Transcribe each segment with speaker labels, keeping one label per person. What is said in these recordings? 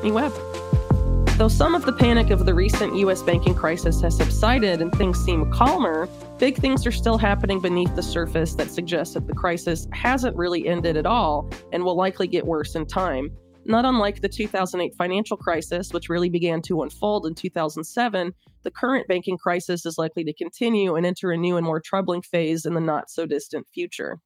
Speaker 1: Whitney Webb. Though some of the panic of the recent U.S. banking crisis has subsided and things seem calmer, big things are still happening beneath the surface that suggest that the crisis hasn't really ended at all and will likely get worse in time. Not unlike the 2008 financial crisis, which really began to unfold in 2007, the current banking crisis is likely to continue and enter a new and more troubling phase in the not so distant future.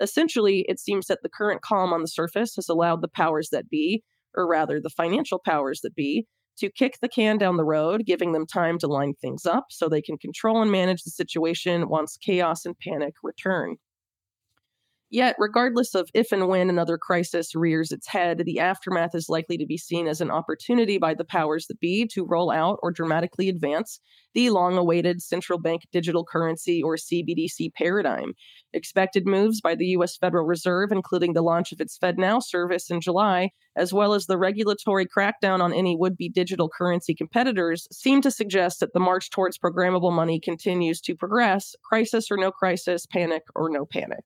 Speaker 1: Essentially, it seems that the current calm on the surface has allowed the powers that be, or rather the financial powers that be, to kick the can down the road, giving them time to line things up so they can control and manage the situation once chaos and panic return. Yet, regardless of if and when another crisis rears its head, the aftermath is likely to be seen as an opportunity by the powers that be to roll out or dramatically advance the long awaited central bank digital currency or CBDC paradigm. Expected moves by the U.S. Federal Reserve, including the launch of its FedNow service in July, as well as the regulatory crackdown on any would be digital currency competitors, seem to suggest that the march towards programmable money continues to progress, crisis or no crisis, panic or no panic.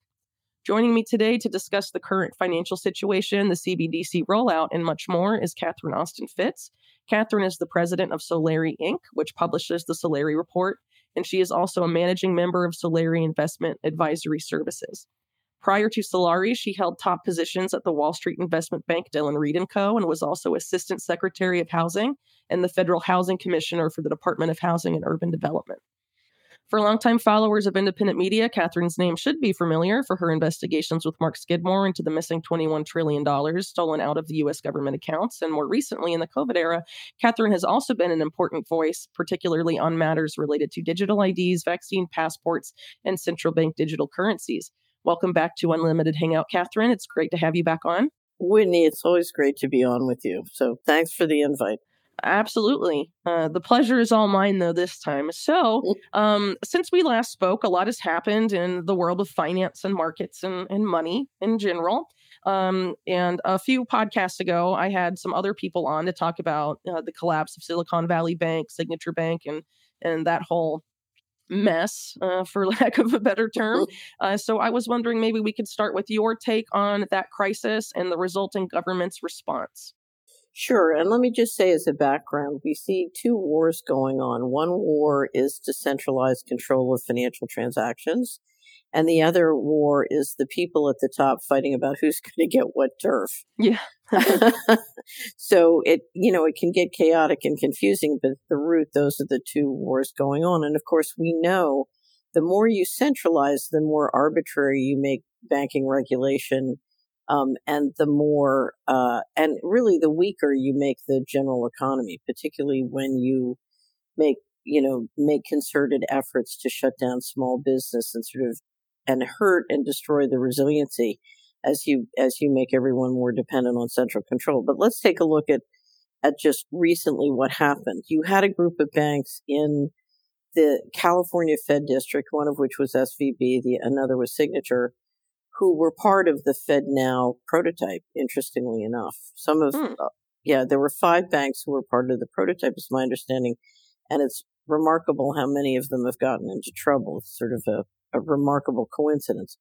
Speaker 1: Joining me today to discuss the current financial situation, the CBDC rollout, and much more is Catherine Austin Fitts. Catherine is the president of Solari Inc., which publishes the Solari Report, and she is also a managing member of Solari Investment Advisory Services. Prior to Solari, she held top positions at the Wall Street investment bank Dillon Read & Co. and was also Assistant Secretary of Housing and the Federal Housing Commissioner for the Department of Housing and Urban Development. For longtime followers of independent media, Catherine's name should be familiar for her investigations with Mark Skidmore into the missing $21 trillion stolen out of the U.S. government accounts. And more recently, in the COVID era, Catherine has also been an important voice, particularly on matters related to digital IDs, vaccine passports, and central bank digital currencies. Welcome back to Unlimited Hangout, Catherine. It's great to have you back on.
Speaker 2: Whitney, it's always great to be on with you. So thanks for the invite.
Speaker 1: Absolutely. Uh, the pleasure is all mine, though, this time. So, mm. um, since we last spoke, a lot has happened in the world of finance and markets and, and money in general. Um, and a few podcasts ago, I had some other people on to talk about uh, the collapse of Silicon Valley Bank, Signature Bank, and and that whole mess, uh, for lack of a better term. Mm. Uh, so I was wondering maybe we could start with your take on that crisis and the resulting government's response.
Speaker 2: Sure. And let me just say as a background, we see two wars going on. One war is to centralize control of financial transactions. And the other war is the people at the top fighting about who's going to get what turf.
Speaker 1: Yeah.
Speaker 2: so it, you know, it can get chaotic and confusing, but at the root, those are the two wars going on. And of course, we know the more you centralize, the more arbitrary you make banking regulation um, and the more, uh, and really the weaker you make the general economy, particularly when you make, you know, make concerted efforts to shut down small business and sort of, and hurt and destroy the resiliency as you, as you make everyone more dependent on central control. But let's take a look at, at just recently what happened. You had a group of banks in the California Fed district, one of which was SVB, the another was Signature, who were part of the FedNow prototype, interestingly enough. Some of, hmm. uh, yeah, there were five banks who were part of the prototype, is my understanding. And it's remarkable how many of them have gotten into trouble. It's sort of a, a remarkable coincidence.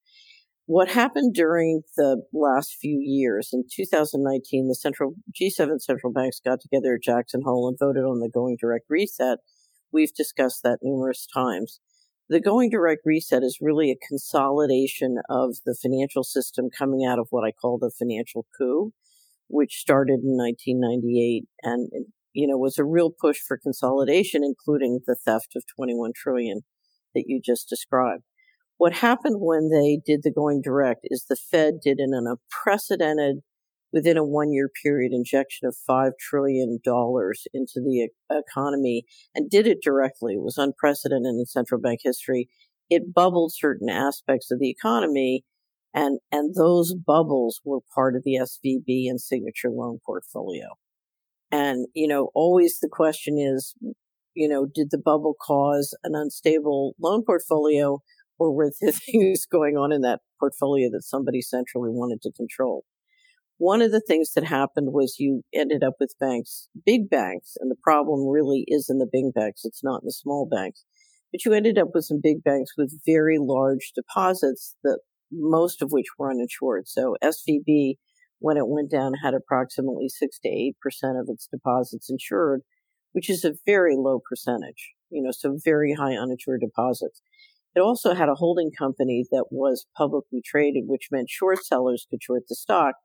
Speaker 2: What happened during the last few years in 2019, the central G7 central banks got together at Jackson Hole and voted on the going direct reset. We've discussed that numerous times. The going direct reset is really a consolidation of the financial system coming out of what I call the financial coup, which started in 1998 and, you know, was a real push for consolidation, including the theft of 21 trillion that you just described. What happened when they did the going direct is the Fed did an unprecedented within a one year period injection of $5 trillion into the economy and did it directly. It was unprecedented in central bank history. It bubbled certain aspects of the economy and, and those bubbles were part of the SVB and signature loan portfolio. And, you know, always the question is, you know, did the bubble cause an unstable loan portfolio or were there things going on in that portfolio that somebody centrally wanted to control? One of the things that happened was you ended up with banks, big banks, and the problem really is in the big banks. It's not in the small banks. But you ended up with some big banks with very large deposits that most of which were uninsured. So SVB when it went down had approximately 6 to 8% of its deposits insured, which is a very low percentage, you know, so very high uninsured deposits. It also had a holding company that was publicly traded, which meant short sellers could short the stock.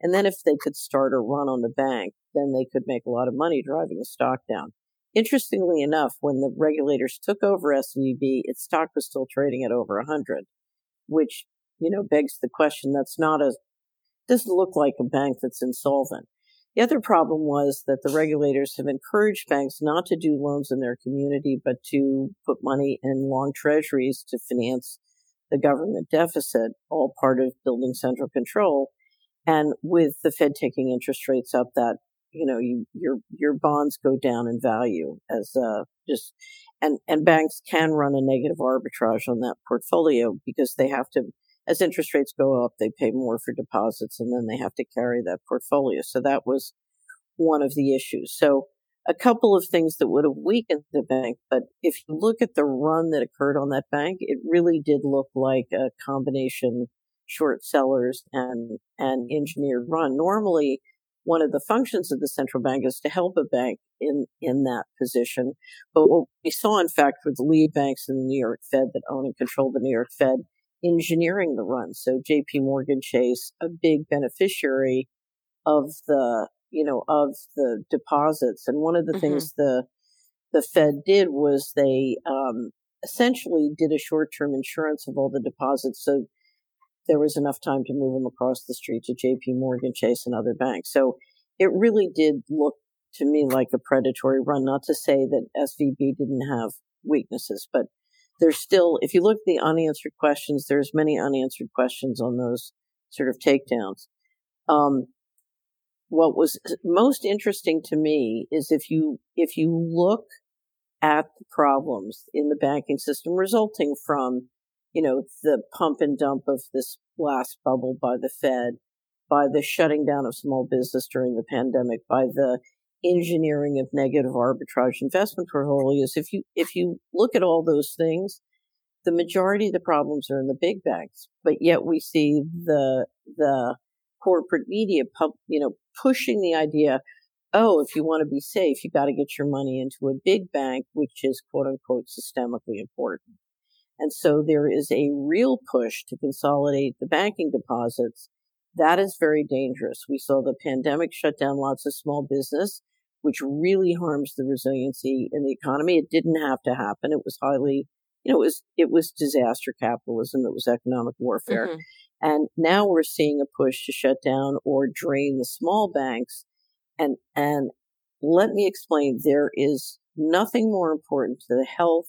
Speaker 2: And then if they could start a run on the bank, then they could make a lot of money driving the stock down. Interestingly enough, when the regulators took over SVB, its stock was still trading at over 100, which, you know, begs the question that's not a, doesn't look like a bank that's insolvent. The other problem was that the regulators have encouraged banks not to do loans in their community, but to put money in long treasuries to finance the government deficit, all part of building central control. And with the Fed taking interest rates up, that you know, you, your your bonds go down in value as uh, just and and banks can run a negative arbitrage on that portfolio because they have to as interest rates go up, they pay more for deposits and then they have to carry that portfolio. So that was one of the issues. So a couple of things that would have weakened the bank, but if you look at the run that occurred on that bank, it really did look like a combination short sellers and and engineered run. Normally, one of the functions of the central bank is to help a bank in in that position. But what we saw, in fact, with the lead banks in the New York Fed that own and control the New York Fed, engineering the run. So J.P. Morgan Chase, a big beneficiary of the you know of the deposits, and one of the mm-hmm. things the the Fed did was they um, essentially did a short term insurance of all the deposits. So there was enough time to move them across the street to JP Morgan Chase and other banks. So it really did look to me like a predatory run. Not to say that SVB didn't have weaknesses, but there's still, if you look at the unanswered questions, there's many unanswered questions on those sort of takedowns. Um, what was most interesting to me is if you, if you look at the problems in the banking system resulting from you know, the pump and dump of this last bubble by the Fed, by the shutting down of small business during the pandemic, by the engineering of negative arbitrage investment portfolios. If you, if you look at all those things, the majority of the problems are in the big banks, but yet we see the, the corporate media, pub, you know, pushing the idea, oh, if you want to be safe, you got to get your money into a big bank, which is quote unquote systemically important. And so there is a real push to consolidate the banking deposits. That is very dangerous. We saw the pandemic shut down lots of small business, which really harms the resiliency in the economy. It didn't have to happen. It was highly, you know, it was, it was disaster capitalism. It was economic warfare. Mm-hmm. And now we're seeing a push to shut down or drain the small banks. And, and let me explain, there is nothing more important to the health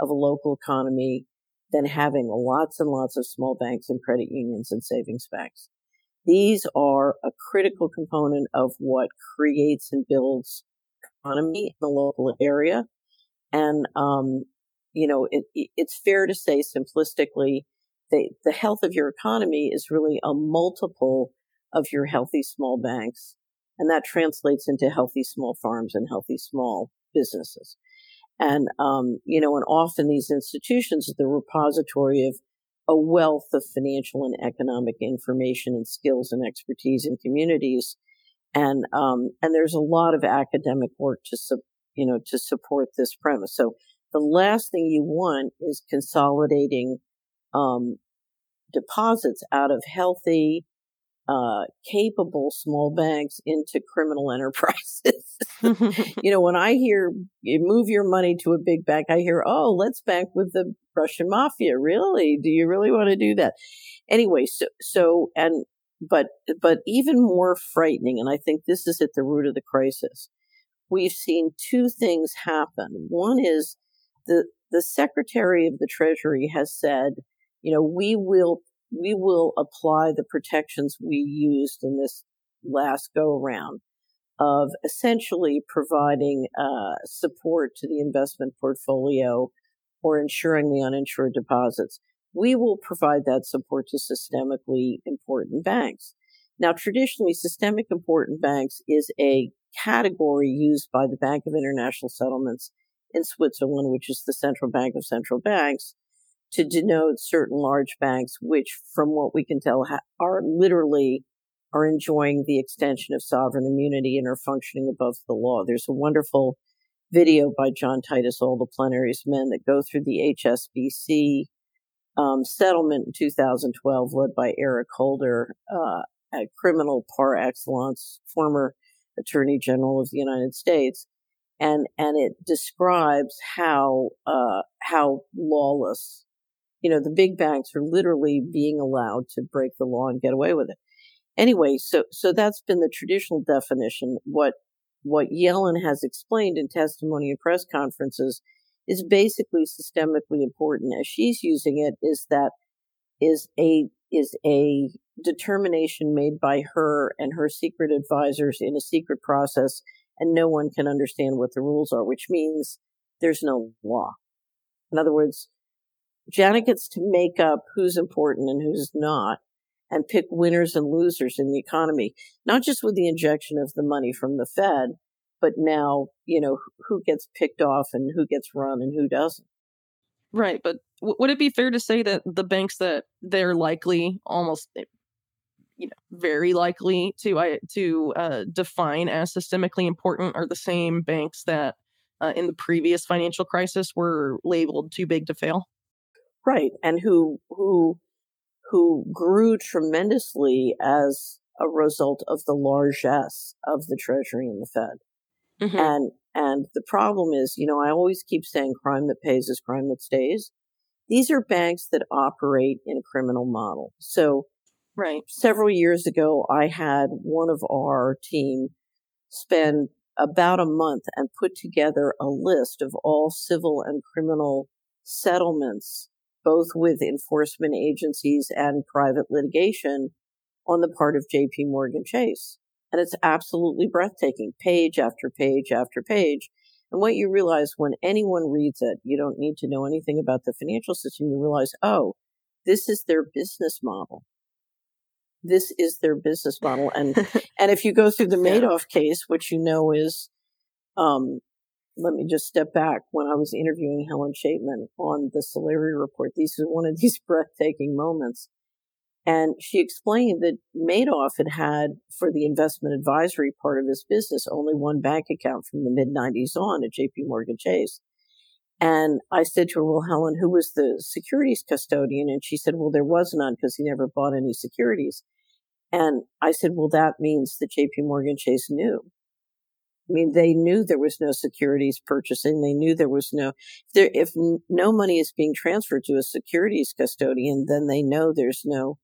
Speaker 2: of a local economy than having lots and lots of small banks and credit unions and savings banks. These are a critical component of what creates and builds economy in the local area. And, um, you know, it, it's fair to say simplistically, the, the health of your economy is really a multiple of your healthy small banks. And that translates into healthy small farms and healthy small businesses. And, um, you know, and often these institutions are the repository of a wealth of financial and economic information and skills and expertise in communities. And, um, and there's a lot of academic work to, su- you know, to support this premise. So the last thing you want is consolidating, um, deposits out of healthy, uh, capable small banks into criminal enterprises. you know, when I hear you move your money to a big bank, I hear, oh, let's bank with the Russian mafia. Really? Do you really want to do that? Anyway, so, so, and, but, but even more frightening, and I think this is at the root of the crisis. We've seen two things happen. One is the, the Secretary of the Treasury has said, you know, we will we will apply the protections we used in this last go around of essentially providing uh, support to the investment portfolio or insuring the uninsured deposits. We will provide that support to systemically important banks. Now, traditionally, systemic important banks is a category used by the Bank of International Settlements in Switzerland, which is the central bank of central banks, to denote certain large banks, which from what we can tell ha- are literally are enjoying the extension of sovereign immunity and are functioning above the law. There's a wonderful video by John Titus, All the Plenary's Men, that go through the HSBC um, settlement in 2012, led by Eric Holder, uh, a criminal par excellence, former Attorney General of the United States, and and it describes how uh, how lawless, you know, the big banks are literally being allowed to break the law and get away with it. Anyway, so so that's been the traditional definition. What what Yellen has explained in testimony and press conferences is basically systemically important as she's using it is that is a is a determination made by her and her secret advisors in a secret process and no one can understand what the rules are which means there's no law in other words janet gets to make up who's important and who's not and pick winners and losers in the economy, not just with the injection of the money from the Fed, but now, you know, who gets picked off and who gets run and who doesn't.
Speaker 1: Right. But w- would it be fair to say that the banks that they're likely, almost, eh, you know, very likely to uh, to uh, define as systemically important are the same banks that uh, in the previous financial crisis were labeled too big to fail?
Speaker 2: Right. And who who who grew tremendously as a result of the largesse of the Treasury and the Fed. Mm-hmm. And and the problem is, you know, I always keep saying crime that pays is crime that stays. These are banks that operate in a criminal model. So
Speaker 1: right.
Speaker 2: several years ago I had one of our team spend about a month and put together a list of all civil and criminal settlements both with enforcement agencies and private litigation on the part of JP Morgan Chase. And it's absolutely breathtaking, page after page after page. And what you realize when anyone reads it, you don't need to know anything about the financial system. You realize, oh, this is their business model. This is their business model. And, and if you go through the Madoff case, which you know is, um, let me just step back. When I was interviewing Helen Chaitman on the Solari report, this was one of these breathtaking moments. And she explained that Madoff had had, for the investment advisory part of his business, only one bank account from the mid 90s on at JP Morgan Chase. And I said to her, Well, Helen, who was the securities custodian? And she said, Well, there was none because he never bought any securities. And I said, Well, that means that JP Morgan Chase knew. I mean, they knew there was no securities purchasing. They knew there was no, there, if no money is being transferred to a securities custodian, then they know there's no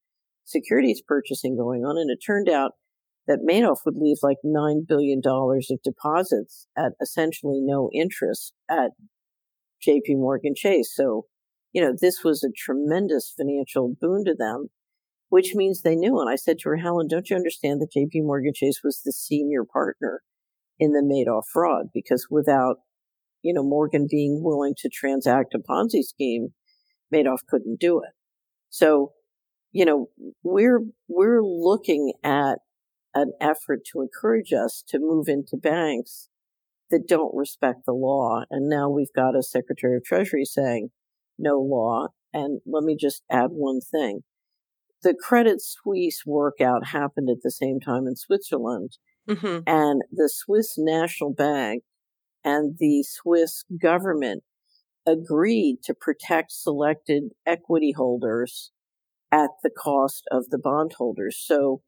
Speaker 2: securities purchasing going on. And it turned out that Madoff would leave like $9 billion of deposits at essentially no interest at JP Morgan Chase. So, you know, this was a tremendous financial boon to them, which means they knew. And I said to her, Helen, don't you understand that JP Morgan Chase was the senior partner in the Madoff fraud because without, you know, Morgan being willing to transact a Ponzi scheme, Madoff couldn't do it. So, you know, we're, we're looking at an effort to encourage us to move into banks that don't respect the law. And now we've got a Secretary of Treasury saying no law. And let me just add one thing. The Credit Suisse workout happened at the same time in Switzerland. Mm-hmm. And the Swiss National Bank and the Swiss government agreed to protect selected equity holders at the cost of the bondholders. So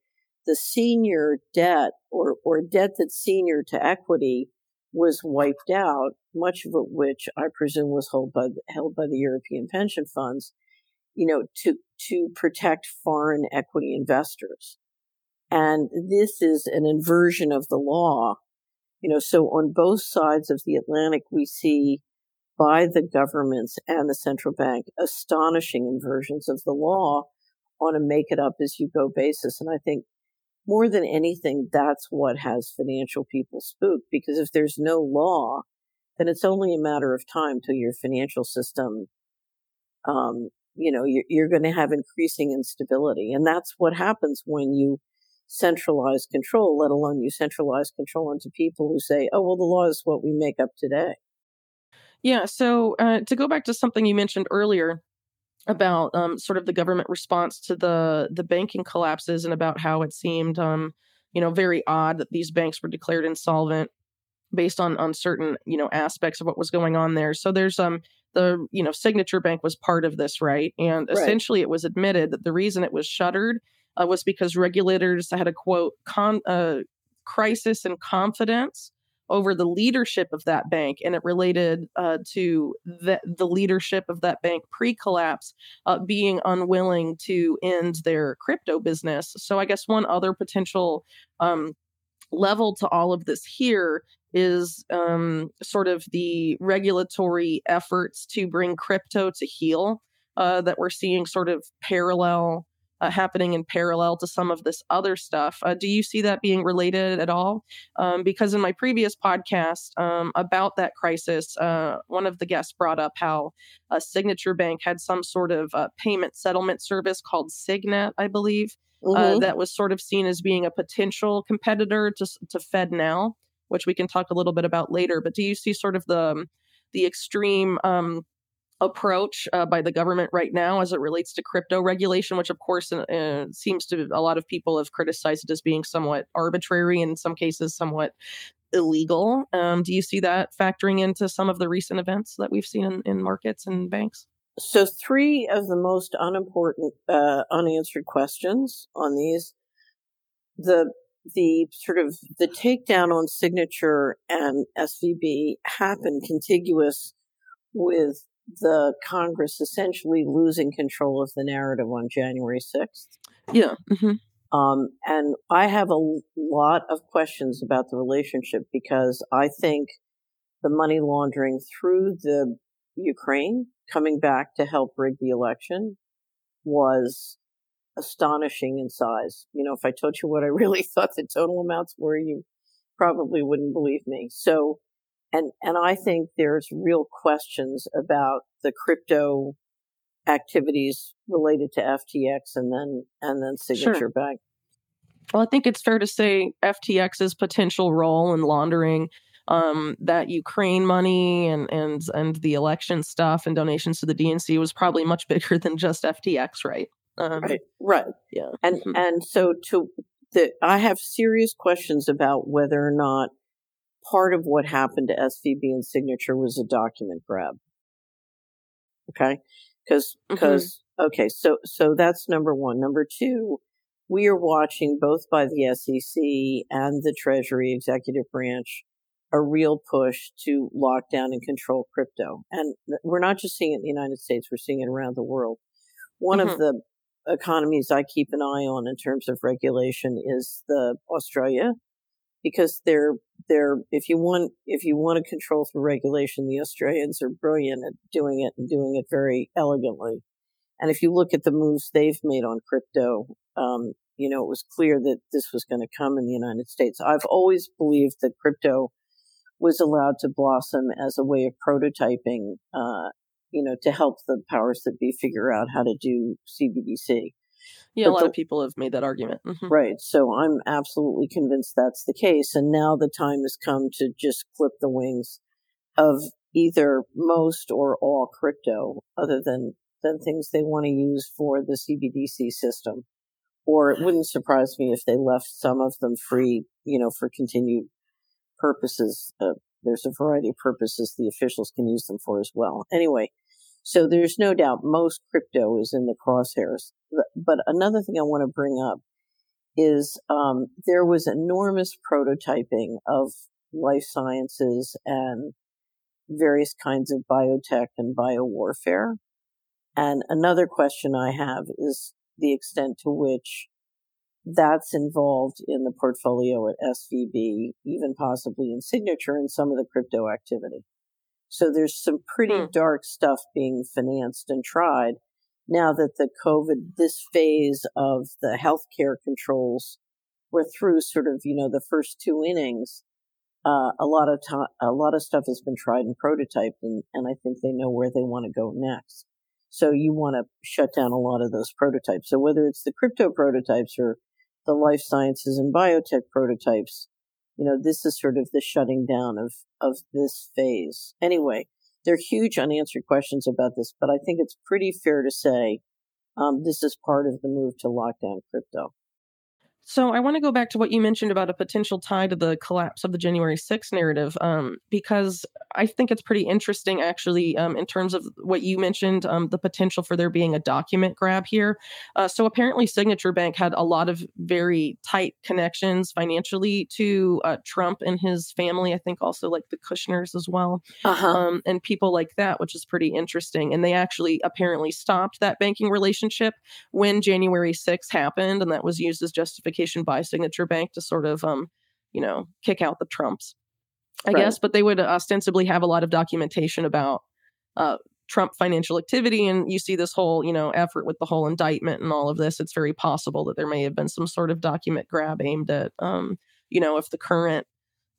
Speaker 2: the senior debt or, or debt that's senior to equity was wiped out, much of it which I presume was held by, held by the European pension funds, you know, to, to protect foreign equity investors. And this is an inversion of the law. You know, so on both sides of the Atlantic, we see by the governments and the central bank astonishing inversions of the law on a make it up as you go basis. And I think more than anything, that's what has financial people spooked because if there's no law, then it's only a matter of time till your financial system, um, you know, you're, you're going to have increasing instability. And that's what happens when you centralized control, let alone you centralize control into people who say, oh, well, the law is what we make up today.
Speaker 1: Yeah. So uh, to go back to something you mentioned earlier, about um, sort of the government response to the the banking collapses and about how it seemed um, you know very odd that these banks were declared insolvent based on on certain you know aspects of what was going on there so there's um the you know signature bank was part of this right and
Speaker 2: Right.
Speaker 1: essentially it was admitted that the reason it was shuttered uh, was because regulators had a quote con uh, crisis in confidence over the leadership of that bank and it related uh, to the, the leadership of that bank pre-collapse uh, being unwilling to end their crypto business. So i guess one other potential um, level to all of this here is um, sort of the regulatory efforts to bring crypto to heel uh, that we're seeing sort of parallel uh, happening in parallel to some of this other stuff. Uh, do you see that being related at all? Um, because in my previous podcast um, about that crisis, uh, one of the guests brought up how a Signature Bank had some sort of uh, payment settlement service called Signet, I believe, uh,
Speaker 2: Mhm.
Speaker 1: that was sort of seen as being a potential competitor to to FedNow, which we can talk a little bit about later. But do you see sort of the the extreme um, approach uh, by the government right now as it relates to crypto regulation, which of course uh, uh, seems to a lot of people have criticized it as being somewhat arbitrary in some cases somewhat illegal. Um, do you see that factoring into some of the recent events that we've seen in, in markets and banks?
Speaker 2: So, three of the most unimportant, uh, unanswered questions on these the the sort of the takedown on signature and SVB happened contiguous with the Congress essentially losing control of the narrative on January 6th.
Speaker 1: Yeah. hmm
Speaker 2: Um, and I have a lot of questions about the relationship because I think the money laundering through the Ukraine coming back to help rig the election was astonishing in size. You know, if I told you what I really thought the total amounts were, you probably wouldn't believe me. So, and, and I think there's real questions about the crypto activities related to FTX and then, and then Signature Bank.
Speaker 1: Well, I think it's fair to say FTX's potential role in laundering um, that Ukraine money and and and the election stuff and donations to the DNC was probably much bigger than just FTX, right? Um,
Speaker 2: Right, right.
Speaker 1: Yeah.
Speaker 2: And
Speaker 1: Mhm.
Speaker 2: and so to the I have serious questions about whether or not part of what happened to SVB and Signature was a document grab. Okay? Cuz
Speaker 1: Mhm.
Speaker 2: cuz okay, so so that's number 1. Number 2, we are watching both by the SEC and the Treasury executive branch a real push to lock down and control crypto. And we're not just seeing it in the United States, we're seeing it around the world. One
Speaker 1: Mhm.
Speaker 2: of the economies I keep an eye on in terms of regulation is the Australia because they're they're if you want if you want to control through regulation the Australians are brilliant at doing it and doing it very elegantly. And if you look at the moves they've made on crypto um, you know it was clear that this was going to come in the United States. I've always believed that crypto was allowed to blossom as a way of prototyping uh, you know to help the powers that be figure out how to do CBDC
Speaker 1: Yeah, a lot
Speaker 2: the-
Speaker 1: of people have made that argument. Mhm.
Speaker 2: Right. So I'm absolutely convinced that's the case. And now the time has come to just clip the wings of either most or all crypto other than, than things they want to use for the CBDC system. Or it wouldn't surprise me if they left some of them free, you know, for continued purposes. Uh, there's a variety of purposes the officials can use them for as well. Anyway, so there's no doubt most crypto is in the crosshairs. But another thing I want to bring up is um, there was enormous prototyping of life sciences and various kinds of biotech and biowarfare. And another question I have is the extent to which that's involved in the portfolio at SVB, even possibly in signature and some of the crypto activity. So there's some pretty
Speaker 1: Hmm.
Speaker 2: dark stuff being financed and tried now that the COVID, this phase of the healthcare controls were through sort of, you know, the first two innings. Uh, a lot of time, a lot of stuff has been tried and prototyped and, and I think they know where they want to go next. So you want to shut down a lot of those prototypes. So whether it's the crypto prototypes or the life sciences and biotech prototypes, you know, this is sort of the shutting down of, of this phase. Anyway, there are huge unanswered questions about this, but I think it's pretty fair to say um, this is part of the move to lock down crypto.
Speaker 1: So I want to go back to what you mentioned about a potential tie to the collapse of the January 6th narrative, um, because I think it's pretty interesting, actually, um, in terms of what you mentioned, um, the potential for there being a document grab here. Uh, so apparently, Signature Bank had a lot of very tight connections financially to uh, Trump and his family. I think also like the Kushners as well,
Speaker 2: uh-huh.
Speaker 1: Um, and people like that, which is pretty interesting. And they actually apparently stopped that banking relationship when January 6th happened, and that was used as justification by Signature Bank to sort of, um, you know, kick out the Trumps, I right. guess. But they would ostensibly have a lot of documentation about uh, Trump financial activity. And you see this whole, you know, effort with the whole indictment and all of this. It's very possible that there may have been some sort of document grab aimed at, um, you know, if the current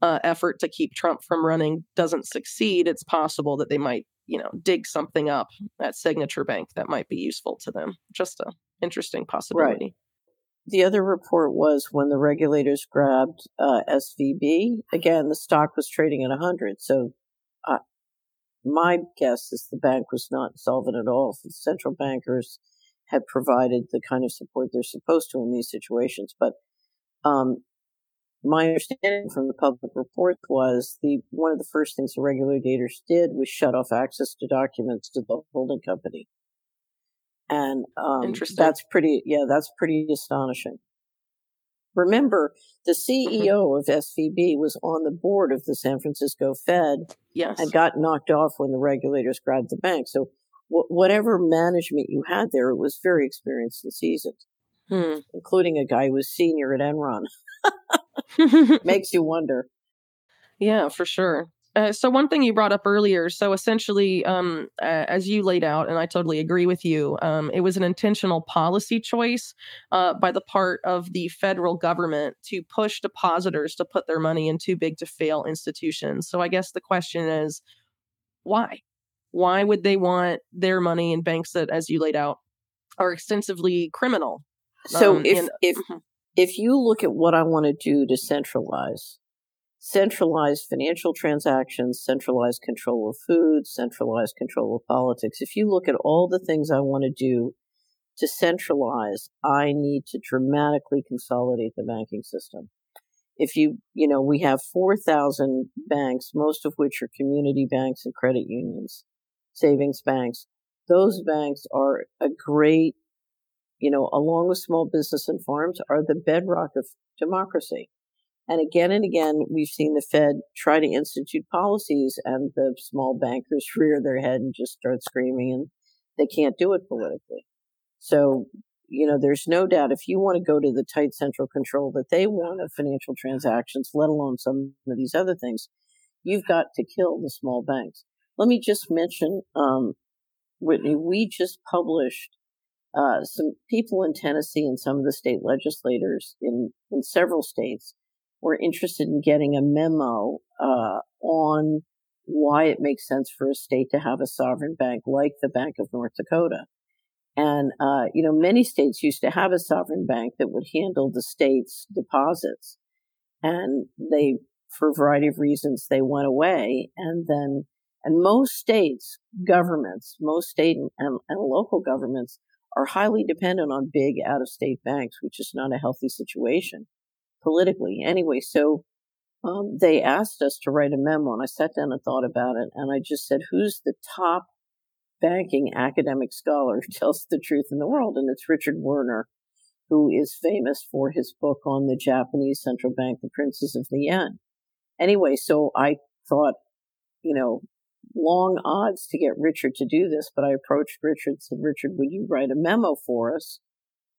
Speaker 1: uh, effort to keep Trump from running doesn't succeed, it's possible that they might, you know, dig something up at Signature Bank that might be useful to them. Just a interesting possibility.
Speaker 2: Right the other report was when the regulators grabbed uh, SVB. Again, the stock was trading at 100. So, uh, my guess is the bank was not solvent at all. The central bankers had provided the kind of support they're supposed to in these situations. But um, my understanding from the public reports was the one of the first things the regulators did was shut off access to documents to the holding company and um, that's pretty yeah that's pretty astonishing. Remember the ceo mm-hmm. of svb was on the board of the san francisco fed
Speaker 1: yes.
Speaker 2: and got knocked off when the regulators grabbed the bank. So whatever management you had there it was very experienced and seasoned
Speaker 1: hmm.
Speaker 2: including a guy who was senior at enron. Makes you wonder.
Speaker 1: Yeah for sure uh, so one thing you brought up earlier, so essentially, um, uh, as you laid out, and I totally agree with you, um, it was an intentional policy choice uh, by the part of the federal government to push depositors to put their money in too big to fail institutions. So I guess the question is, why? Why would they want their money in banks that, as you laid out, are extensively criminal?
Speaker 2: So um, if and, if mm-hmm. if you look at what I want to do to centralize centralized financial transactions, centralized control of food, centralized control of politics. If you look at all the things I want to do to centralize, I need to dramatically consolidate the banking system. If you, you know, we have 4,000 banks, most of which are community banks and credit unions, savings banks. Those banks are a great, you know, along with small business and farms, are the bedrock of democracy. And again and again, we've seen the Fed try to institute policies and the small bankers rear their head and just start screaming and they can't do it politically. So, you know, there's no doubt if you want to go to the tight central control that they want of financial transactions, let alone some of these other things, you've got to kill the small banks. Let me just mention, um, Whitney, we just published uh, some people in Tennessee and some of the state legislators in, in several states were interested in getting a memo uh, on why it makes sense for a state to have a sovereign bank like the Bank of North Dakota. And, uh, you know, many states used to have a sovereign bank that would handle the state's deposits. And they, for a variety of reasons, they went away. And then, and most states, governments, most state and, and, and local governments are highly dependent on big out of state banks, which is not a healthy situation politically. Anyway, so um, they asked us to write a memo, and I sat down and thought about it, and I just said, "Who's the top banking academic scholar who tells the truth in the world?" And it's Richard Werner, who is famous for his book on the Japanese central bank, The Princes of the Yen. Anyway, so I thought, you know, long odds to get Richard to do this, but I approached Richard said, Richard, would you write a memo for us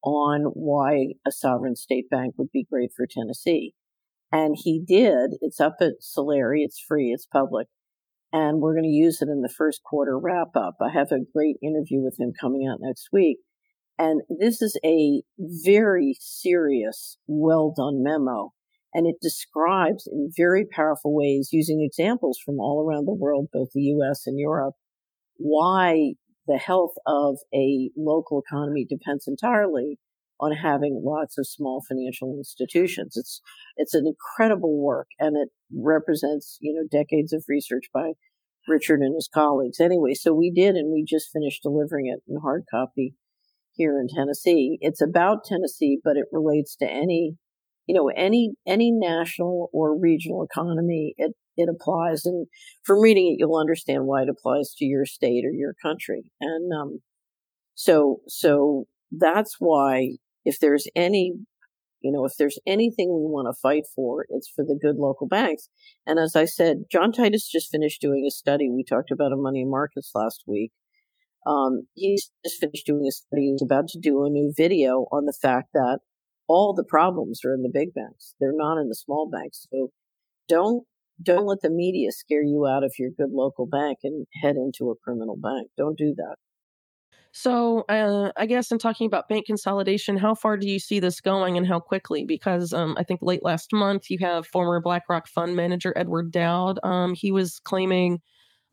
Speaker 2: on why a sovereign state bank would be great for Tennessee. And he did. It's up at Solari. It's free. It's public. And we're going to use it in the first quarter wrap up. I have a great interview with him coming out next week. And this is a very serious, well done memo. And it describes in very powerful ways using examples from all around the world, both the US and Europe, why the health of a local economy depends entirely on having lots of small financial institutions. It's it's an incredible work, and it represents you know decades of research by Richard and his colleagues. Anyway, so we did, and we just finished delivering it in hard copy here in Tennessee. It's about Tennessee, but it relates to any, you know, any any national or regional economy. It it applies, and from reading it, you'll understand why it applies to your state or your country. And um, so so that's why if there's any you know, if there's anything we want to fight for, it's for the good local banks. And as I said, John Titus just finished doing a study. We talked about a money markets last week. Um, he's just finished doing a study. He's about to do a new video on the fact that all the problems are in the big banks. They're not in the small banks. So don't don't let the media scare you out of your good local bank and head into a criminal bank. Don't do that.
Speaker 1: So, uh, I guess in talking about bank consolidation, how far do you see this going and how quickly? Because um, I think late last month you have former BlackRock fund manager Edward Dowd. Um, he was claiming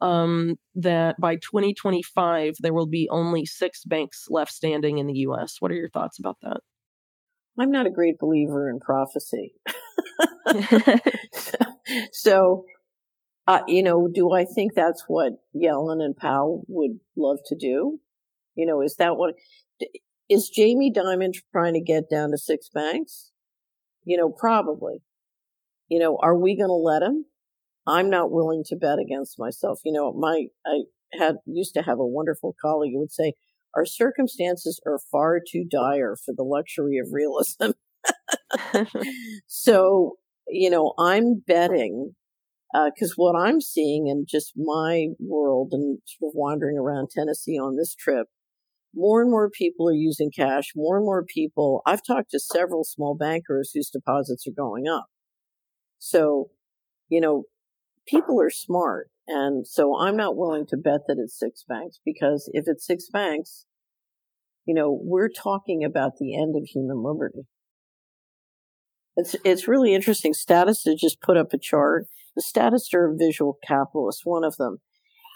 Speaker 1: um, that by 2025 there will be only six banks left standing in the U.S. What are your thoughts about that?
Speaker 2: I'm not a great believer in prophecy. so, uh, you know, do I think that's what Yellen and Powell would love to do? You know, is that what is Jamie Dimon trying to get down to six banks? You know, probably. You know, are we going to let him? I'm not willing to bet against myself. You know, my I had used to have a wonderful colleague who would say, "Our circumstances are far too dire for the luxury of realism." so, you know, I'm betting uh, because uh, what I'm seeing in just my world and sort of wandering around Tennessee on this trip more and more people are using cash. More and more people, I've talked to several small bankers whose deposits are going up. So, you know, people are smart. And so I'm not willing to bet that it's six banks because if it's six banks, you know, we're talking about the end of human liberty. It's, it's really interesting. Statista just put up a chart. The statists are visual capitalists, one of them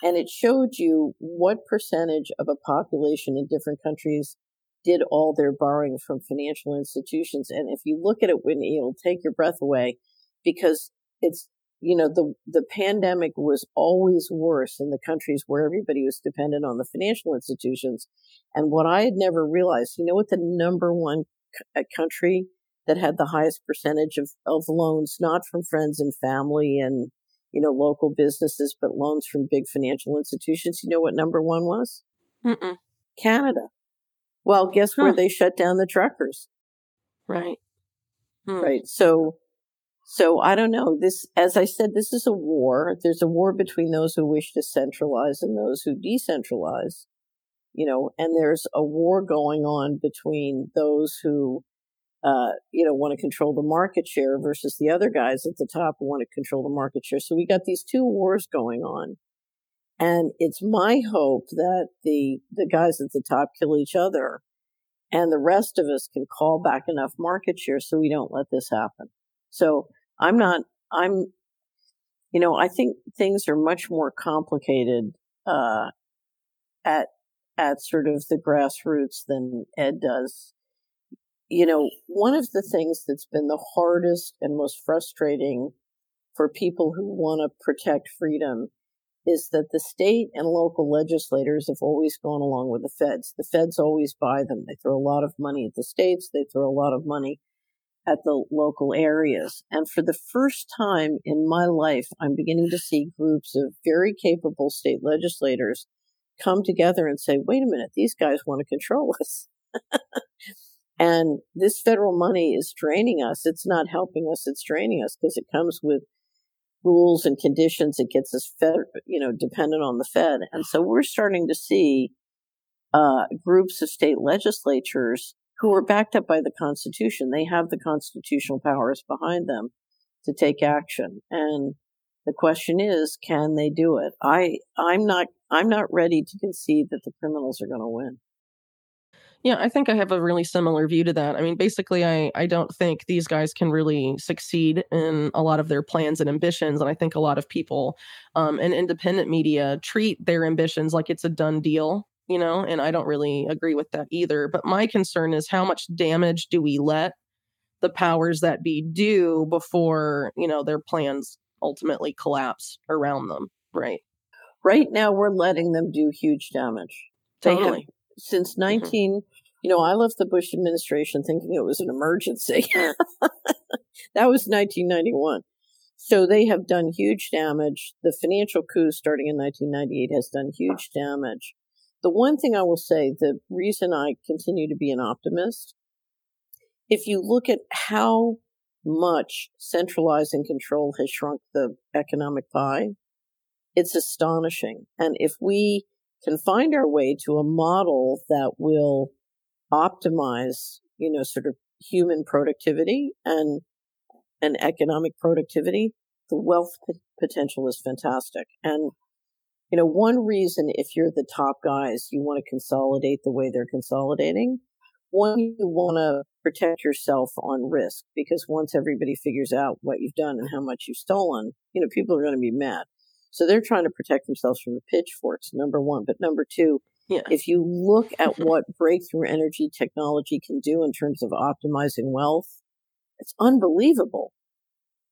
Speaker 2: and it showed you what percentage of a population in different countries did all their borrowing from financial institutions. And if you look at it, Whitney, it'll take your breath away because it's, you know, the, the pandemic was always worse in the countries where everybody was dependent on the financial institutions. And what I had never realized, you know what the number one c- country that had the highest percentage of, of loans, not from friends and family and you know, local businesses, but loans from big financial institutions. You know what number one was?
Speaker 1: Mm-mm.
Speaker 2: Canada. Well, guess huh. where they shut down the truckers?
Speaker 1: Right.
Speaker 2: Hmm. Right. So, so I don't know. This, as I said, this is a war. There's a war between those who wish to centralize and those who decentralize. You know, and there's a war going on between those who uh, you know, want to control the market share versus the other guys at the top who want to control the market share. So we got these two wars going on. And it's my hope that the, the guys at the top kill each other and the rest of us can call back enough market share so we don't let this happen. So I'm not, I'm, you know, I think things are much more complicated, uh, at, at sort of the grassroots than Ed does you know, one of the things that's been the hardest and most frustrating for people who want to protect freedom is that the state and local legislators have always gone along with the feds. The feds always buy them. They throw a lot of money at the states. They throw a lot of money at the local areas. And for the first time in my life, I'm beginning to see groups of very capable state legislators come together and say, wait a minute, these guys want to control us. And this federal money is draining us. It's not helping us. It's draining us because it comes with rules and conditions. It gets us fed, you know, dependent on the Fed. And so we're starting to see, uh, groups of state legislatures who are backed up by the Constitution. They have the constitutional powers behind them to take action. And the question is, can they do it? I, I'm not, I'm not ready to concede that the criminals are going to win.
Speaker 1: Yeah, I think I have a really similar view to that. I mean, basically, I, I don't think these guys can really succeed in a lot of their plans and ambitions. And I think a lot of people um, and independent media treat their ambitions like it's a done deal, you know, and I don't really agree with that either. But my concern is how much damage do we let the powers that be do before, you know, their plans ultimately collapse around them, right?
Speaker 2: Right now, we're letting them do huge damage.
Speaker 1: Totally.
Speaker 2: Have, since 19, mm-hmm. you know, I left the Bush administration thinking it was an emergency. that was 1991. So they have done huge damage. The financial coup starting in 1998 has done huge damage. The one thing I will say, the reason I continue to be an optimist, if you look at how much centralizing control has shrunk the economic pie, it's astonishing. And if we can find our way to a model that will optimize, you know, sort of human productivity and and economic productivity, the wealth p- potential is fantastic. And you know, one reason if you're the top guys, you want to consolidate the way they're consolidating. One, you want to protect yourself on risk because once everybody figures out what you've done and how much you've stolen, you know, people are going to be mad. So they're trying to protect themselves from the pitchforks, number one. But number two, yeah. if you look at what breakthrough energy technology can do in terms of optimizing wealth, it's unbelievable.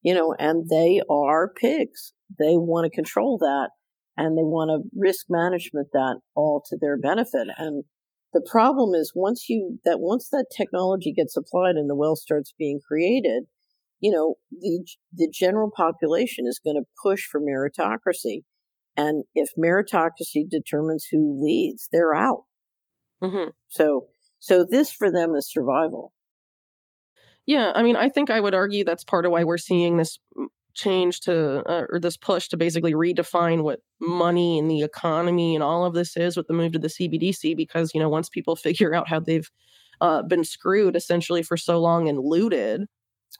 Speaker 2: You know, and they are pigs. They want to control that and they want to risk management that all to their benefit. And the problem is once you, that once that technology gets applied and the well starts being created, you know, the, the general population is going to push for meritocracy. And if meritocracy determines who leads, they're out. Mm-hmm. So, so this for them is survival.
Speaker 1: Yeah, I mean, I think I would argue that's part of why we're seeing this change to, uh, or this push to basically redefine what money and the economy and all of this is with the move to the CBDC. Because, you know, once people figure out how they've uh, been screwed essentially for so long and looted,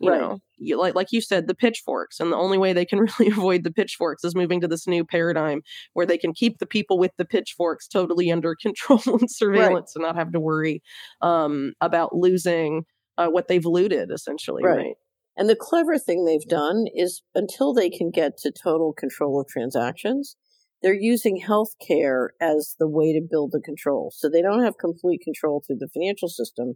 Speaker 1: you right. know you, like like you said the pitchforks and the only way they can really avoid the pitchforks is moving to this new paradigm where they can keep the people with the pitchforks totally under control and surveillance right. and not have to worry um, about losing uh, what they've looted essentially right. right
Speaker 2: and the clever thing they've done is until they can get to total control of transactions they're using healthcare as the way to build the control so they don't have complete control through the financial system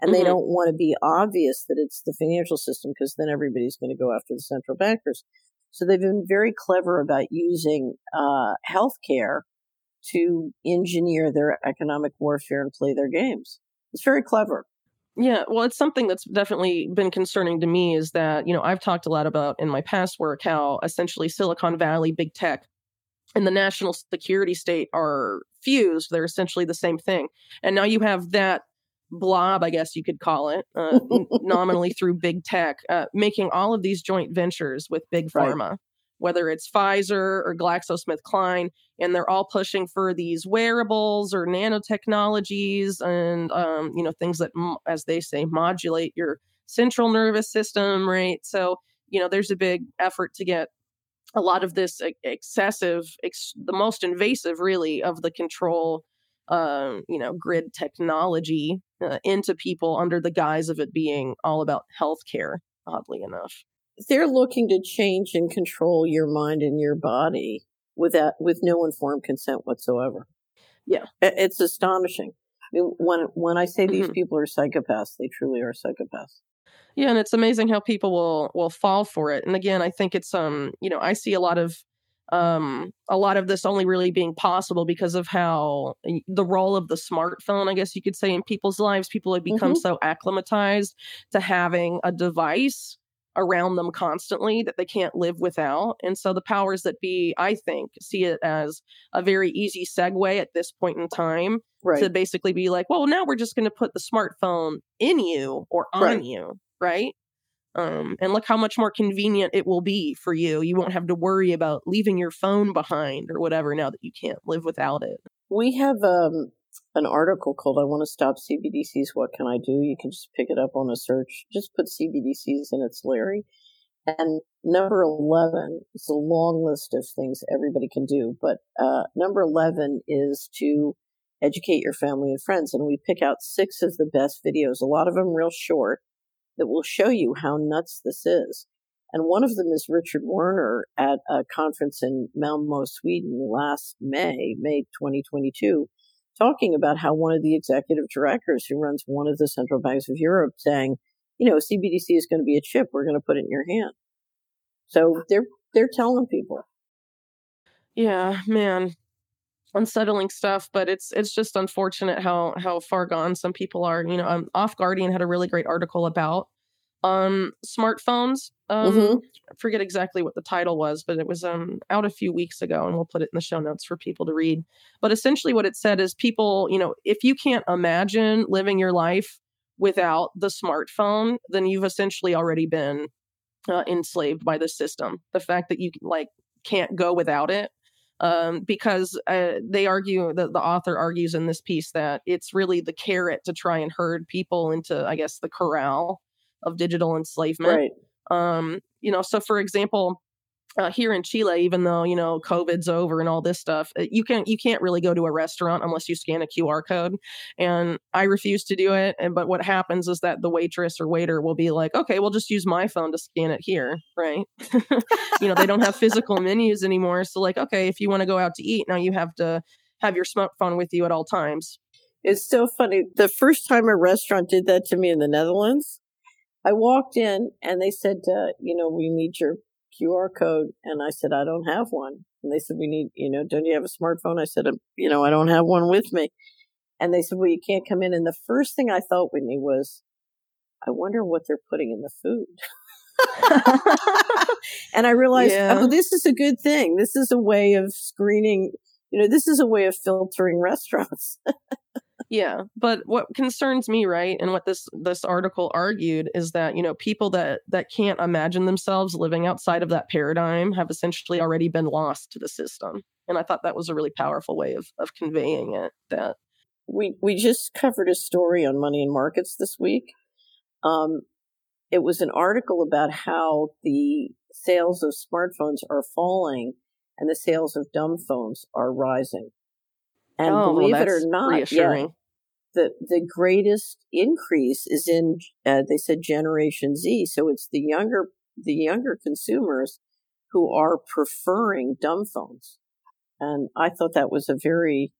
Speaker 2: and mm-hmm. they don't want to be obvious that it's the financial system because then everybody's going to go after the central bankers. So they've been very clever about using uh, healthcare to engineer their economic warfare and play their games. It's very clever.
Speaker 1: Yeah, well, it's something that's definitely been concerning to me is that, you know, I've talked a lot about in my past work how essentially Silicon Valley, big tech, and the national security state are fused. They're essentially the same thing. And now you have that blob, I guess you could call it, uh, nominally through big tech, uh, making all of these joint ventures with big pharma, right. Whether it's Pfizer or GlaxoSmithKline, and they're all pushing for these wearables or nanotechnologies and um, you know things that, as they say, modulate your central nervous system, right? So you know, there's a big effort to get a lot of this excessive, ex- the most invasive, really, of the control uh, you know, grid technology uh, into people under the guise of it being all about healthcare, oddly enough.
Speaker 2: They're looking to change and control your mind and your body without, with no informed consent whatsoever.
Speaker 1: Yeah.
Speaker 2: It's astonishing. I mean, when, when I say these mm-hmm. people are psychopaths, they truly are psychopaths.
Speaker 1: Yeah, and it's amazing how people will will fall for it. And again, I think it's um, you know, I see a lot of um, a lot of this only really being possible because of how the role of the smartphone, I guess you could say, in people's lives. People have become mm-hmm. so acclimatized to having a device around them constantly that they can't live without. And so the powers that be, I think, see it as a very easy segue at this point in time right. to basically be like, well, now we're just going to put the smartphone in you or on right. you, right? Um, and look how much more convenient it will be for you. You won't have to worry about leaving your phone behind or whatever now that you can't live without it.
Speaker 2: We have um, an article called I Want to Stop CBDCs. What can I do? You can just pick it up on a search. Just put CBDCs in at Solari. And number 11 is a long list of things everybody can do. But uh, number 11 is to educate your family and friends. And we pick out six of the best videos, a lot of them real short that will show you how nuts this is. And one of them is Richard Werner at a conference in Malmo, Sweden last May, May 2022, talking about how one of the executive directors who runs one of the central banks of Europe saying, you know, CBDC is going to be a chip. We're going to put it in your hand. So they're, they're telling people.
Speaker 1: Yeah, man. Unsettling stuff, but it's it's just unfortunate how how far gone some people are. You know, um, Off Guardian had a really great article about um smartphones. Um
Speaker 2: Mhm.
Speaker 1: I forget exactly what the title was, but it was um out a few weeks ago and we'll put it in the show notes for people to read. But essentially what it said is people, you know, if you can't imagine living your life without the smartphone, then you've essentially already been uh, enslaved by the system. The fact that you like can't go without it, um, because uh, they argue that the author argues in this piece that it's really the carrot to try and herd people into, I guess, the corral of digital enslavement.
Speaker 2: Right.
Speaker 1: Um, you know, so for example, uh, here in Chile, even though you know COVID's over and all this stuff, uh, you can't you can't really go to a restaurant unless you scan a QR code, and I refuse to do it. And but what happens is that the waitress or waiter will be like, "Okay, we'll just use my phone to scan it here," right? you know, they don't have physical menus anymore, so like, okay, if you want to go out to eat, now you have to have your smartphone with you at all times.
Speaker 2: It's so funny. The first time a restaurant did that to me in the Netherlands, I walked in and they said, uh, you know, we need your QR code. And I said, I don't have one. And they said, we need, you know, don't you have a smartphone? I said, "Um, you know, I don't have one with me. And they said, well, you can't come in. And the first thing I thought, Whitney, was, I wonder what they're putting in the food. and I realized,
Speaker 1: Yeah.
Speaker 2: oh, this is a good thing. This is a way of screening, you know, this is a way of filtering restaurants.
Speaker 1: Yeah, but what concerns me, right, and what this this article argued is that you know people that that can't imagine themselves living outside of that paradigm have essentially already been lost to the system, and I thought that was a really powerful way of of conveying it. That
Speaker 2: we we just covered a story on money and markets this week. Um, it was an article about how the sales of smartphones are falling and the sales of dumb phones are rising. And
Speaker 1: oh, well,
Speaker 2: believe it or not, yeah,
Speaker 1: reassuring.
Speaker 2: The the greatest increase is in uh, they said Generation Z. So it's the younger the younger consumers who are preferring dumb phones, and I thought that was a very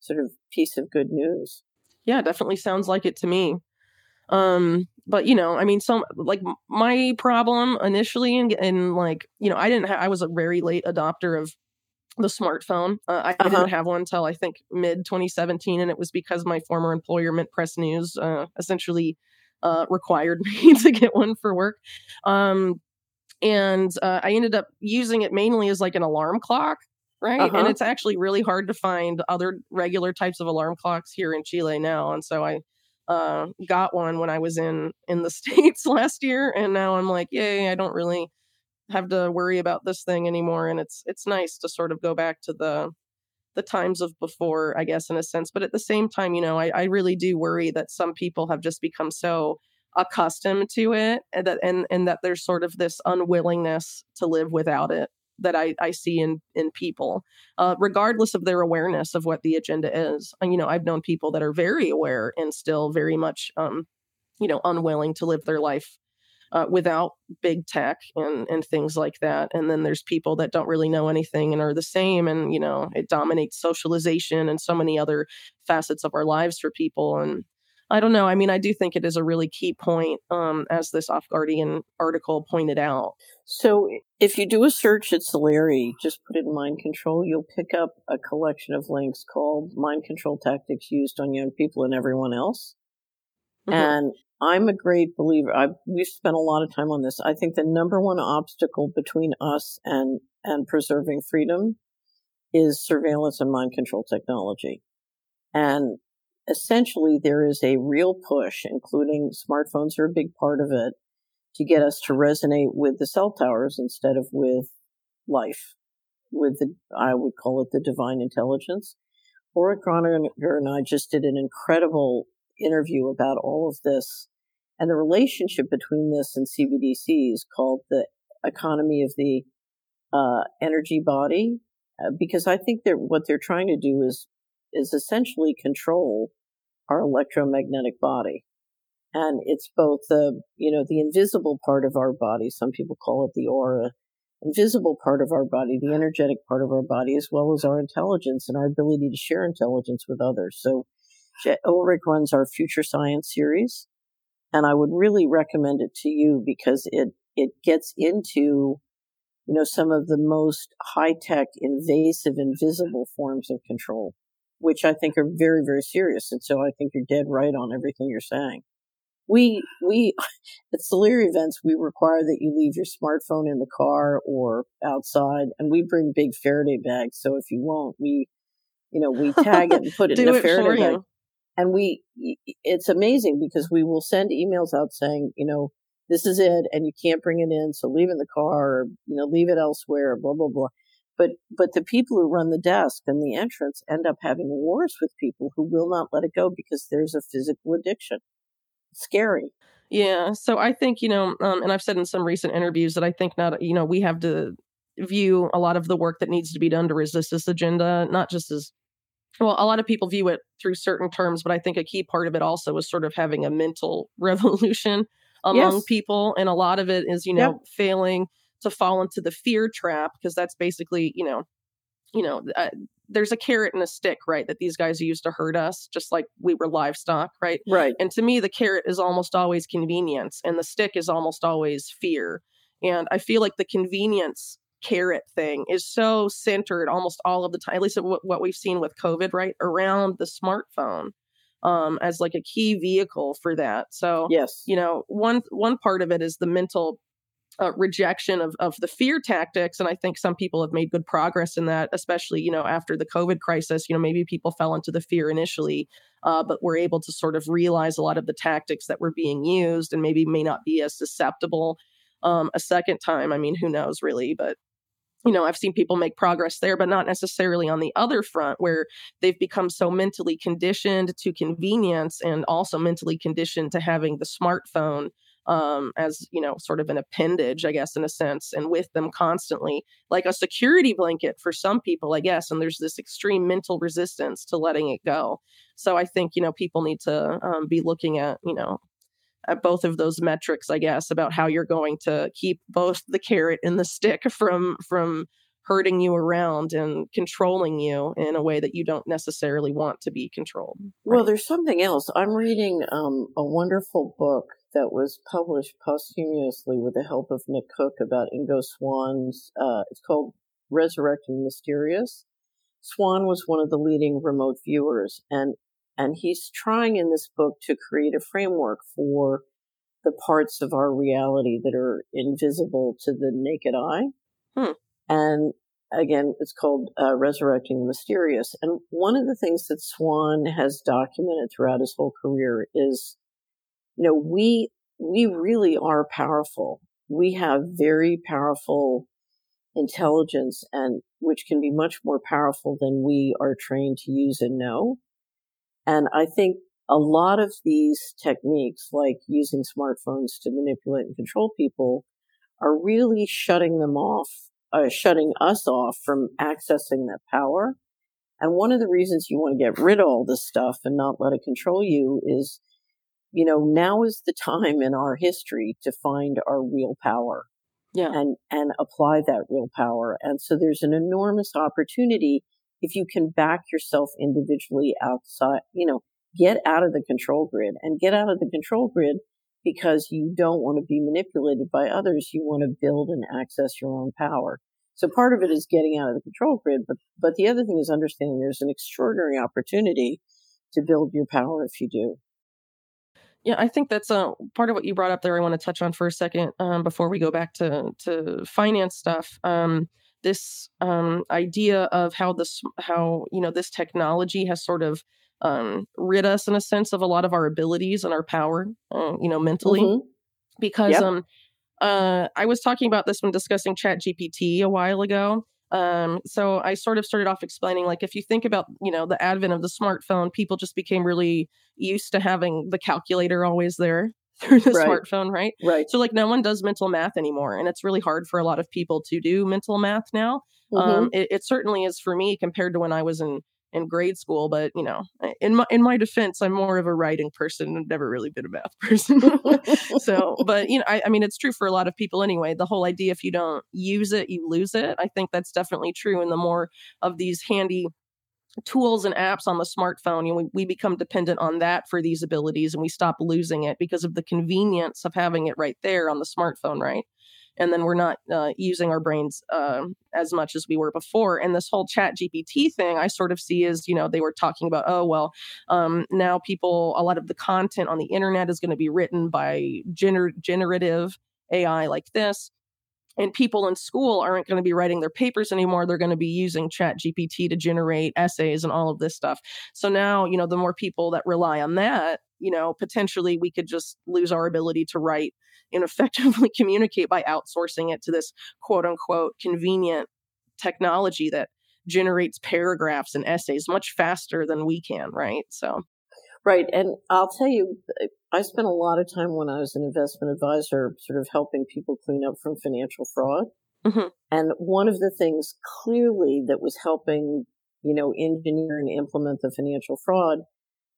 Speaker 2: sort of piece of good news.
Speaker 1: Yeah, definitely sounds like it to me. Um, but you know, I mean, some like my problem initially, and like you know, I didn't. Ha- I was a very late adopter of the smartphone. Uh, I, I
Speaker 2: Uh-huh.
Speaker 1: didn't have one until I think mid 2017, and it was because my former employer, Mint Press News, uh, essentially uh, required me to get one for work. Um, and uh, I ended up using it mainly as like an alarm clock. Right. And
Speaker 2: Uh-huh.
Speaker 1: it's actually really hard to find other regular types of alarm clocks here in Chile now. And so I uh, got one when I was in in the states last year, and now I'm like, yay! I don't really have to worry about this thing anymore, and it's it's nice to sort of go back to the the times of before, I guess, in a sense. But at the same time, you know, I, I really do worry that some people have just become so accustomed to it, and that and and that there's sort of this unwillingness to live without it that I, I see in in people, uh, regardless of their awareness of what the agenda is. You know, I've known people that are very aware and still very much, um, you know, unwilling to live their life uh, without big tech and and things like that. And then there's people that don't really know anything and are the same, and you know, it dominates socialization and so many other facets of our lives for people. And I don't know. I mean, I do think it is a really key point, um, as this Off Guardian article pointed out.
Speaker 2: So if you do a search at Solari, just put in mind control, you'll pick up a collection of links called Mind Control Tactics Used on Young People and Everyone Else.
Speaker 1: Mhm.
Speaker 2: And I'm a great believer. I we've spent a lot of time on this. I think the number one obstacle between us and and preserving freedom is surveillance and mind control technology. And essentially there is a real push, including smartphones are a big part of it, to get us to resonate with the cell towers instead of with life, with the, I would call it the divine intelligence. Granögger and I just did an incredible interview about all of this and the relationship between this and CBDCs called the economy of the uh, energy body, uh, because I think that what they're trying to do is is essentially control our electromagnetic body, and it's both the you know the invisible part of our body. Some people call it the aura. Invisible part of our body, the energetic part of our body, as well as our intelligence and our ability to share intelligence with others. So, Ulrike runs our Future Science series, and I would really recommend it to you because it it gets into you know, some of the most high tech, invasive, invisible forms of control, which I think are very, very serious. And so I think you're dead right on everything you're saying. We, we, at Solari events, we require that you leave your smartphone in the car or outside and we bring big Faraday bags. So if you won't, we, you know, we tag it and put it in a Faraday bag. And we, it's amazing because we will send emails out saying, you know, this is it and you can't bring it in. So leave it in the car or, you know, leave it elsewhere, blah, blah, blah. But, but the people who run the desk and the entrance end up having wars with people who will not let it go because there's a physical addiction. scary.
Speaker 1: Yeah. So I think, you know, um, and I've said in some recent interviews that I think not, you know, we have to view a lot of the work that needs to be done to resist this agenda, not just as well, a lot of people view it through certain terms, but I think a key part of it also is sort of having a mental revolution among yes. people. And a lot of it is, you know, yep. failing to fall into the fear trap because that's basically, you know, you know, uh, there's a carrot and a stick, right? That these guys used to hurt us, just like we were livestock, right?
Speaker 2: Right.
Speaker 1: And to me, the carrot is almost always convenience, and the stick is almost always fear. And I feel like the convenience carrot thing is so centered almost all of the time, at least what, what we've seen with COVID, right? Around the smartphone um, as like a key vehicle for that. So
Speaker 2: yes,
Speaker 1: you know, one one part of it is the mental uh, rejection of of the fear tactics, and I think some people have made good progress in that, especially you know after the COVID crisis. You know, maybe people fell into the fear initially, uh, but were able to sort of realize a lot of the tactics that were being used, and maybe may not be as susceptible um, a second time. I mean, who knows really, but you know, I've seen people make progress there, but not necessarily on the other front where they've become so mentally conditioned to convenience and also mentally conditioned to having the smartphone um, as, you know, sort of an appendage, I guess, in a sense, and with them constantly, like a security blanket for some people, I guess. And there's this extreme mental resistance to letting it go. So I think, you know, people need to um, be looking at, you know, at both of those metrics, I guess, about how you're going to keep both the carrot and the stick from from hurting you around and controlling you in a way that you don't necessarily want to be controlled.
Speaker 2: Right? Well, there's something else. I'm reading um, a wonderful book that was published posthumously with the help of Nick Cook about Ingo Swann's. Uh, it's called Resurrecting Mysterious. Swann was one of the leading remote viewers, and and he's trying in this book to create a framework for the parts of our reality that are invisible to the naked eye. Hmm. And again, it's called uh, Resurrecting the Mysterious. And one of the things that Swann has documented throughout his whole career is, you know, we, we really are powerful. We have very powerful intelligence and which can be much more powerful than we are trained to use and know. And I think a lot of these techniques, like using smartphones to manipulate and control people, are really shutting them off, uh, shutting us off from accessing that power. And one of the reasons you want to get rid of all this stuff and not let it control you is, you know, now is the time in our history to find our real power.
Speaker 1: Yeah.
Speaker 2: And, and apply that real power. And so there's an enormous opportunity if you can back yourself individually outside, you know, get out of the control grid and get out of the control grid because you don't want to be manipulated by others. You want to build and access your own power. So part of it is getting out of the control grid, but, but the other thing is understanding there's an extraordinary opportunity to build your power if you do.
Speaker 1: Yeah, I think that's uh, part of what you brought up there. I want to touch on for a second um, before we go back to to finance stuff. Um, this um, idea of how this how you know this technology has sort of um, rid us in a sense of a lot of our abilities and our power, uh, you know, mentally, mm-hmm. because yep. um, uh, I was talking about this when discussing Chat GPT a while ago. Um, so I sort of started off explaining like if you think about you know the advent of the smartphone, people just became really used to having the calculator always there through the right. smartphone, right?
Speaker 2: Right.
Speaker 1: So like no one does mental math anymore, and it's really hard for a lot of people to do mental math now. Mm-hmm. Um, it, it, certainly is for me compared to when I was in in grade school. But you know, in my in my defense, I'm more of a writing person. I've never really been a math person. so, but you know, I, I mean, it's true for a lot of people anyway. The whole idea if you don't use it, you lose it. I think that's definitely true. And the more of these handy tools and apps on the smartphone, know, we, we become dependent on that for these abilities and we stop losing it because of the convenience of having it right there on the smartphone, right? and then we're not uh, using our brains uh, as much as we were before. And this whole Chat GPT thing, I sort of see as you know they were talking about. Oh well, um, now people, a lot of the content on the internet is going to be written by gener- generative AI like this and people in school aren't going to be writing their papers anymore they're going to be using chat gpt to generate essays and all of this stuff. So now you know the more people that rely on that you know potentially we could just lose our ability to write and effectively communicate by outsourcing it to this quote unquote convenient technology that generates paragraphs and essays much faster than we can right? So
Speaker 2: Right. And I'll tell you, I spent a lot of time when I was an investment advisor sort of helping people clean up from financial fraud. Mm-hmm. And one of the things clearly that was helping, you know, engineer and implement the financial fraud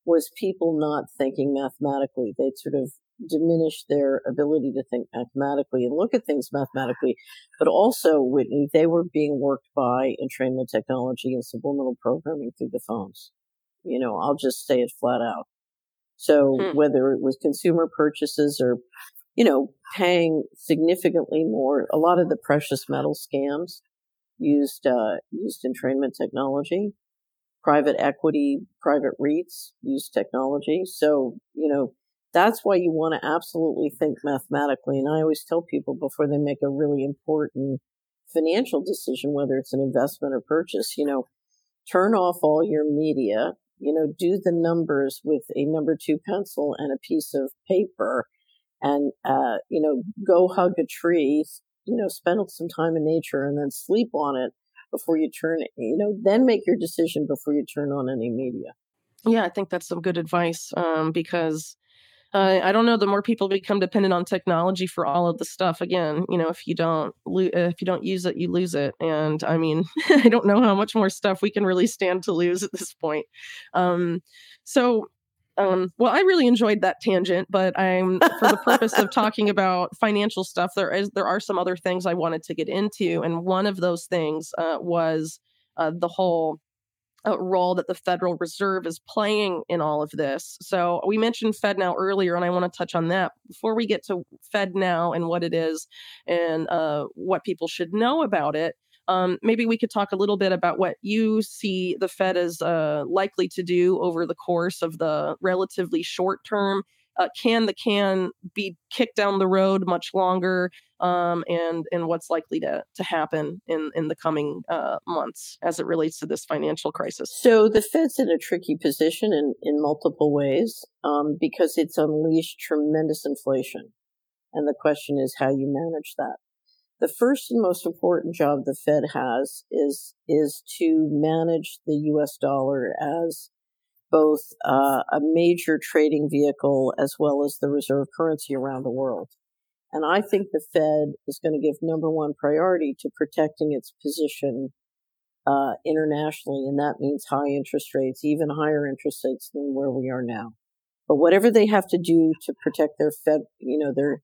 Speaker 2: was people not thinking mathematically. They'd sort of diminish their ability to think mathematically and look at things mathematically. But also, Whitney, they were being worked by entrainment technology and subliminal programming through the phones. You know, I'll just say it flat out. So hmm. whether it was consumer purchases or, you know, paying significantly more, a lot of the precious metal scams used, uh, used entrainment technology. Private equity, private REITs use technology. So, you know, that's why you want to absolutely think mathematically. And I always tell people before they make a really important financial decision, whether it's an investment or purchase, you know, turn off all your media, you know, do the numbers with a number two pencil and a piece of paper and, uh, you know, go hug a tree, you know, spend some time in nature and then sleep on it before you turn, you know, then make your decision before you turn on any media.
Speaker 1: Yeah, I think that's some good advice um, because uh, I don't know. The more people become dependent on technology for all of the stuff, again, you know, if you don't lo- if you don't use it, you lose it. And I mean, I don't know how much more stuff we can really stand to lose at this point. Um, so um, well, I really enjoyed that tangent, but I'm for the purpose of talking about financial stuff. There is there are some other things I wanted to get into, and one of those things uh, was uh, the whole uh, role that the Federal Reserve is playing in all of this. So we mentioned FedNow earlier, and I want to touch on that before we get to FedNow and what it is and uh, what people should know about it. Um, maybe we could talk a little bit about what you see the Fed is uh, likely to do over the course of the relatively short term uh, can the can be kicked down the road much longer um, and and what's likely to to happen in in the coming uh, months as it relates to this financial crisis?
Speaker 2: So the fed's in a tricky position in in multiple ways um, because it's unleashed tremendous inflation. And the question is how you manage that. The first and most important job the fed has is is to manage the us dollar as both uh, a major trading vehicle as well as the reserve currency around the world. And I think the Fed is going to give number one priority to protecting its position uh, internationally, and that means high interest rates, even higher interest rates than where we are now. But whatever they have to do to protect their Fed, you know, their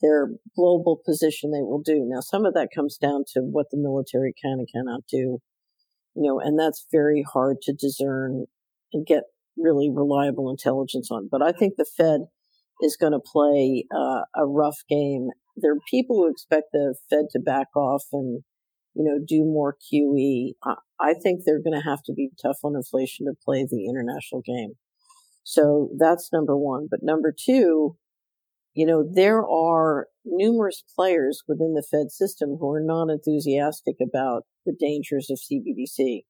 Speaker 2: their global position, they will do. Now, some of that comes down to what the military can and cannot do, you know, and that's very hard to discern and get really reliable intelligence on. But I think the Fed is going to play uh, a rough game. There are people who expect the Fed to back off and, you know, do more QE. I think they're going to have to be tough on inflation to play the international game. So that's number one. But number two, you know, there are numerous players within the Fed system who are not enthusiastic about the dangers of CBDC.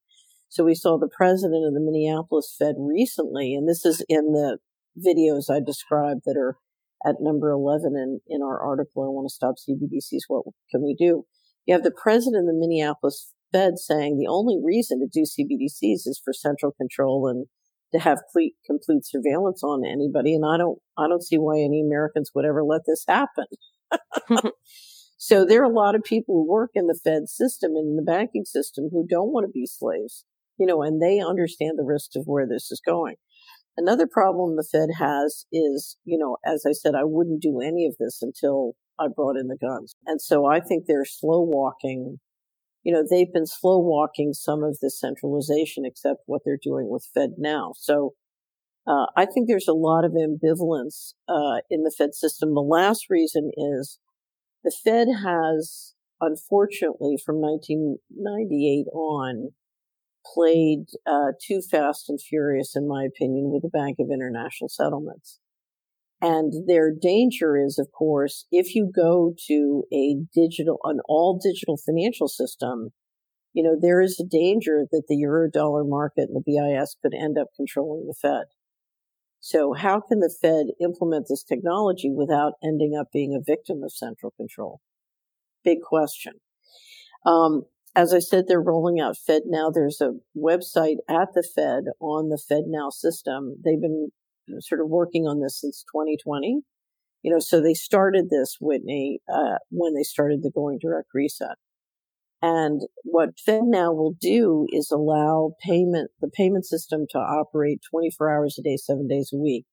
Speaker 2: So we saw the president of the Minneapolis Fed recently, and this is in the videos I described that are at number 11 in, in our article, I want to stop CBDCs. What can we do? You have the president of the Minneapolis Fed saying the only reason to do CBDCs is for central control and to have complete, complete surveillance on anybody. And I don't, I don't see why any Americans would ever let this happen. so there are a lot of people who work in the Fed system and in the banking system who don't want to be slaves you know, and they understand the risks of where this is going. Another problem the Fed has is, you know, as I said, I wouldn't do any of this until I brought in the guns. And so I think they're slow walking. You know, they've been slow walking some of the centralization, except what they're doing with FedNow. So uh, I think there's a lot of ambivalence uh, in the Fed system. The last reason is The Fed has, unfortunately, from 1998 on, played uh, too fast and furious, in my opinion, with the Bank of International Settlements. And their danger is, of course, if you go to a digital, an all digital financial system, you know, there is a danger that the euro dollar market and the BIS could end up controlling the Fed. So how can the Fed implement this technology without ending up being a victim of central control? Big question. Um, as I said, they're rolling out FedNow. There's a website at the Fed on the FedNow system. They've been sort of working on this since 2020. You know, so they started this, Whitney, uh, when they started the Going Direct Reset. And what FedNow will do is allow payment, the payment system to operate 24 hours a day, seven days a week.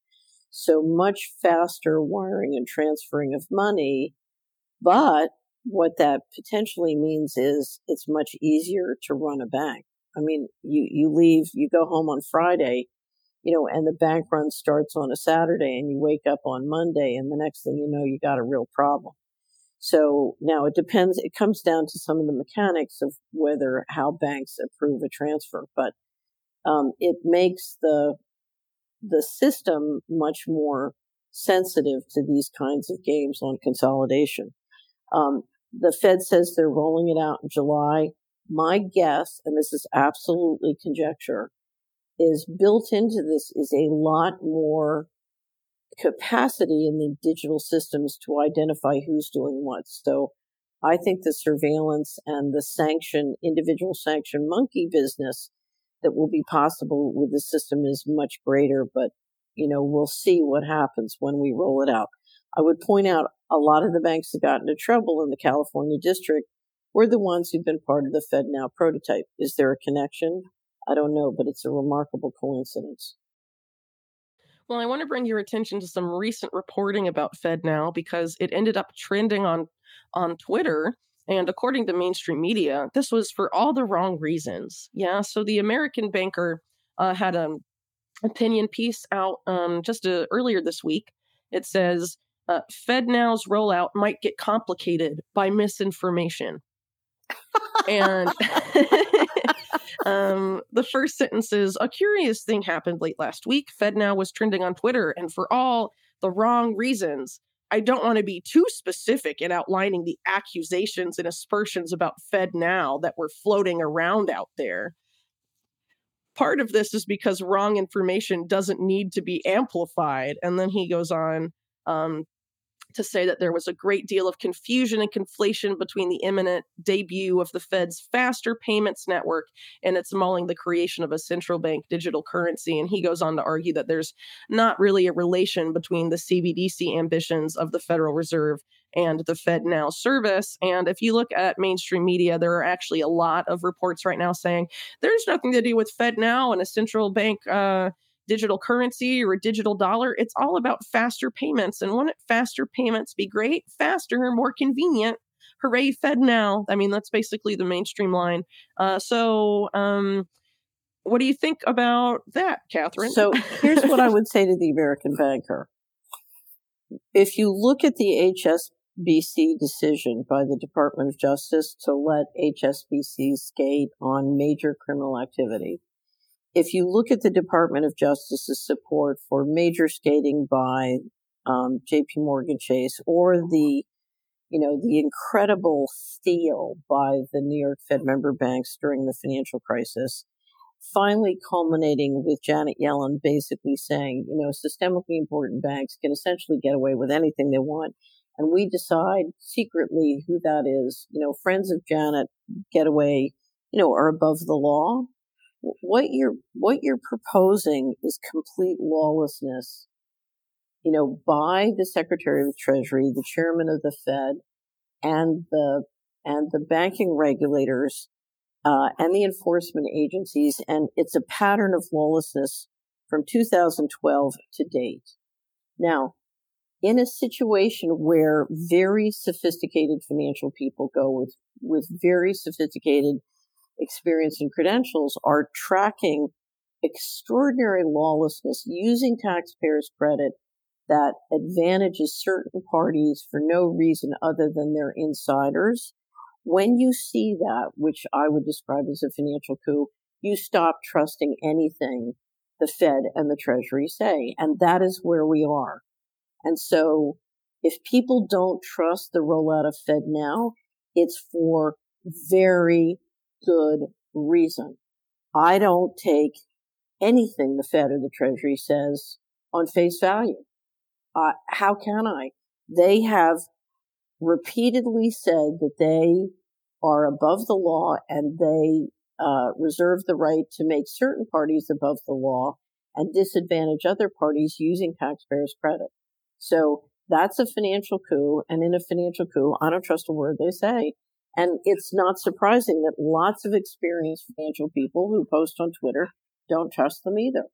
Speaker 2: So much faster wiring and transferring of money. But what that potentially means is it's much easier to run a bank. I mean, you, you leave, you go home on Friday, you know, and the bank run starts on a Saturday and you wake up on Monday and the next thing you know, you got a real problem. So now it depends, it comes down to some of the mechanics of whether, how banks approve a transfer, but, um, it makes the, the system much more sensitive to these kinds of games on consolidation. Um, the Fed says they're rolling it out in July. My guess, and this is absolutely conjecture, is built into this is a lot more capacity in the digital systems to identify who's doing what. So I think the surveillance and the sanction, individual sanction monkey business that will be possible with the system is much greater, but you know, we'll see what happens when we roll it out. I would point out a lot of the banks that got into trouble in the California district were the ones who've been part of the FedNow prototype. Is there a connection? I don't know, but it's a remarkable coincidence.
Speaker 1: Well, I want to bring your attention to some recent reporting about FedNow because it ended up trending on on Twitter. And according to mainstream media, this was for all the wrong reasons. Yeah. So the American banker uh, had an opinion piece out um, just uh, earlier this week. It says uh, FedNow's rollout might get complicated by misinformation. and um, the first sentence is A curious thing happened late last week. FedNow was trending on Twitter, and for all the wrong reasons. I don't want to be too specific in outlining the accusations and aspersions about FedNow that were floating around out there. Part of this is because wrong information doesn't need to be amplified. And then he goes on um, to say that there was a great deal of confusion and conflation between the imminent debut of the Fed's faster payments network and its mulling the creation of a central bank digital currency. And he goes on to argue that there's not really a relation between the CBDC ambitions of the Federal Reserve and the FedNow service. And if you look at mainstream media, there are actually a lot of reports right now saying there's nothing to do with FedNow and a central bank. Uh, digital currency or a digital dollar. It's all about faster payments. And wouldn't faster payments be great? Faster, more convenient. Hooray, FedNow. I mean, that's basically the mainstream line. Uh, so, um, what do you think about that, Catherine?
Speaker 2: So, here's what I would say to the American banker. If you look at the HSBC decision by the Department of Justice to let HSBC skate on major criminal activity, if you look at the Department of Justice's support for major skating by um, J.P. Morgan Chase or the, you know, the incredible steal by the New York Fed member banks during the financial crisis, finally culminating with Janet Yellen basically saying, you know, systemically important banks can essentially get away with anything they want. And we decide secretly who that is. You know, friends of Janet get away, you know, are above the law what you're what you're proposing is complete lawlessness you know by the secretary of the treasury the chairman of the fed and the and the banking regulators uh, and the enforcement agencies and it's a pattern of lawlessness from 2012 to date. Now in a situation where very sophisticated financial people go with with very sophisticated experience and credentials are tracking extraordinary lawlessness using taxpayers' credit that advantages certain parties for no reason other than they're insiders. When you see that, which I would describe as a financial coup, you stop trusting anything the Fed and the Treasury say. And that is where we are. And so if people don't trust the rollout of FedNow, it's for very good reason. I don't take anything the Fed or the Treasury says on face value. Uh, how can I? They have repeatedly said that they are above the law and they uh, reserve the right to make certain parties above the law and disadvantage other parties using taxpayers' credit. So that's a financial coup. And in a financial coup, I don't trust a word they say. And it's not surprising that lots of experienced financial people who post on Twitter don't trust them either.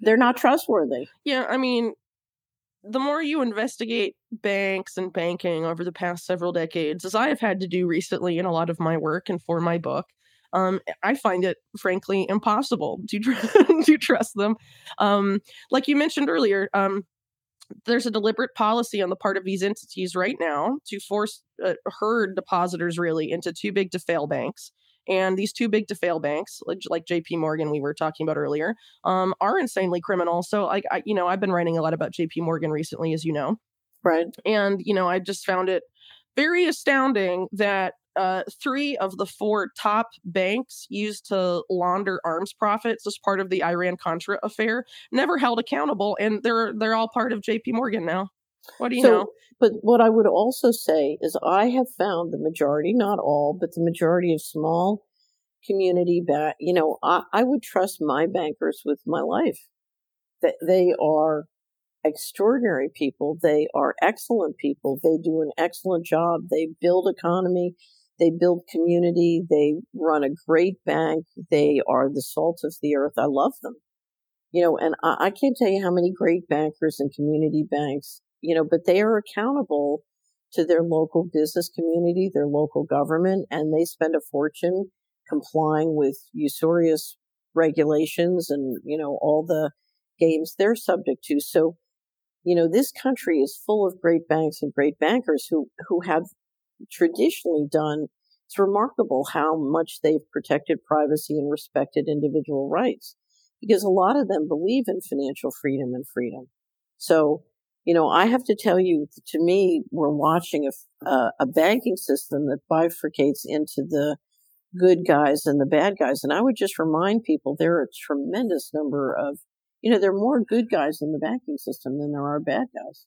Speaker 2: They're not trustworthy.
Speaker 1: Yeah, I mean, the more you investigate banks and banking over the past several decades, as I have had to do recently in a lot of my work and for my book, um, I find it frankly impossible to to trust them. Um, like you mentioned earlier, um, there's a deliberate policy on the part of these entities right now to force uh, herd depositors really into too big to fail banks. And these too big to fail banks, like, like J.P. Morgan, we were talking about earlier, um, are insanely criminal. So, like, I, you know, I've been writing a lot about J.P. Morgan recently, as you know,
Speaker 2: right?
Speaker 1: And you know, I just found it very astounding that uh, three of the four top banks used to launder arms profits as part of the Iran Contra affair never held accountable, and they're they're all part of J.P. Morgan now. What do you
Speaker 2: so,
Speaker 1: know?
Speaker 2: But what I would also say is, I have found the majority, not all, but the majority of small community back. You know, I, I would trust my bankers with my life. That they are extraordinary people. They are excellent people. They do an excellent job. They build economy. They build community. They run a great bank. They are the salt of the earth. I love them. You know, and I, I can't tell you how many great bankers and community banks, you know, but they are accountable to their local business community, their local government, and they spend a fortune complying with usurious regulations and, you know, all the games they're subject to. So, you know, this country is full of great banks and great bankers who, who have traditionally done, it's remarkable how much they've protected privacy and respected individual rights because a lot of them believe in financial freedom and freedom. So, you know, I have to tell you, to me, we're watching a, uh, a banking system that bifurcates into the good guys and the bad guys. And I would just remind people there are a tremendous number of, you know, there are more good guys in the banking system than there are bad guys.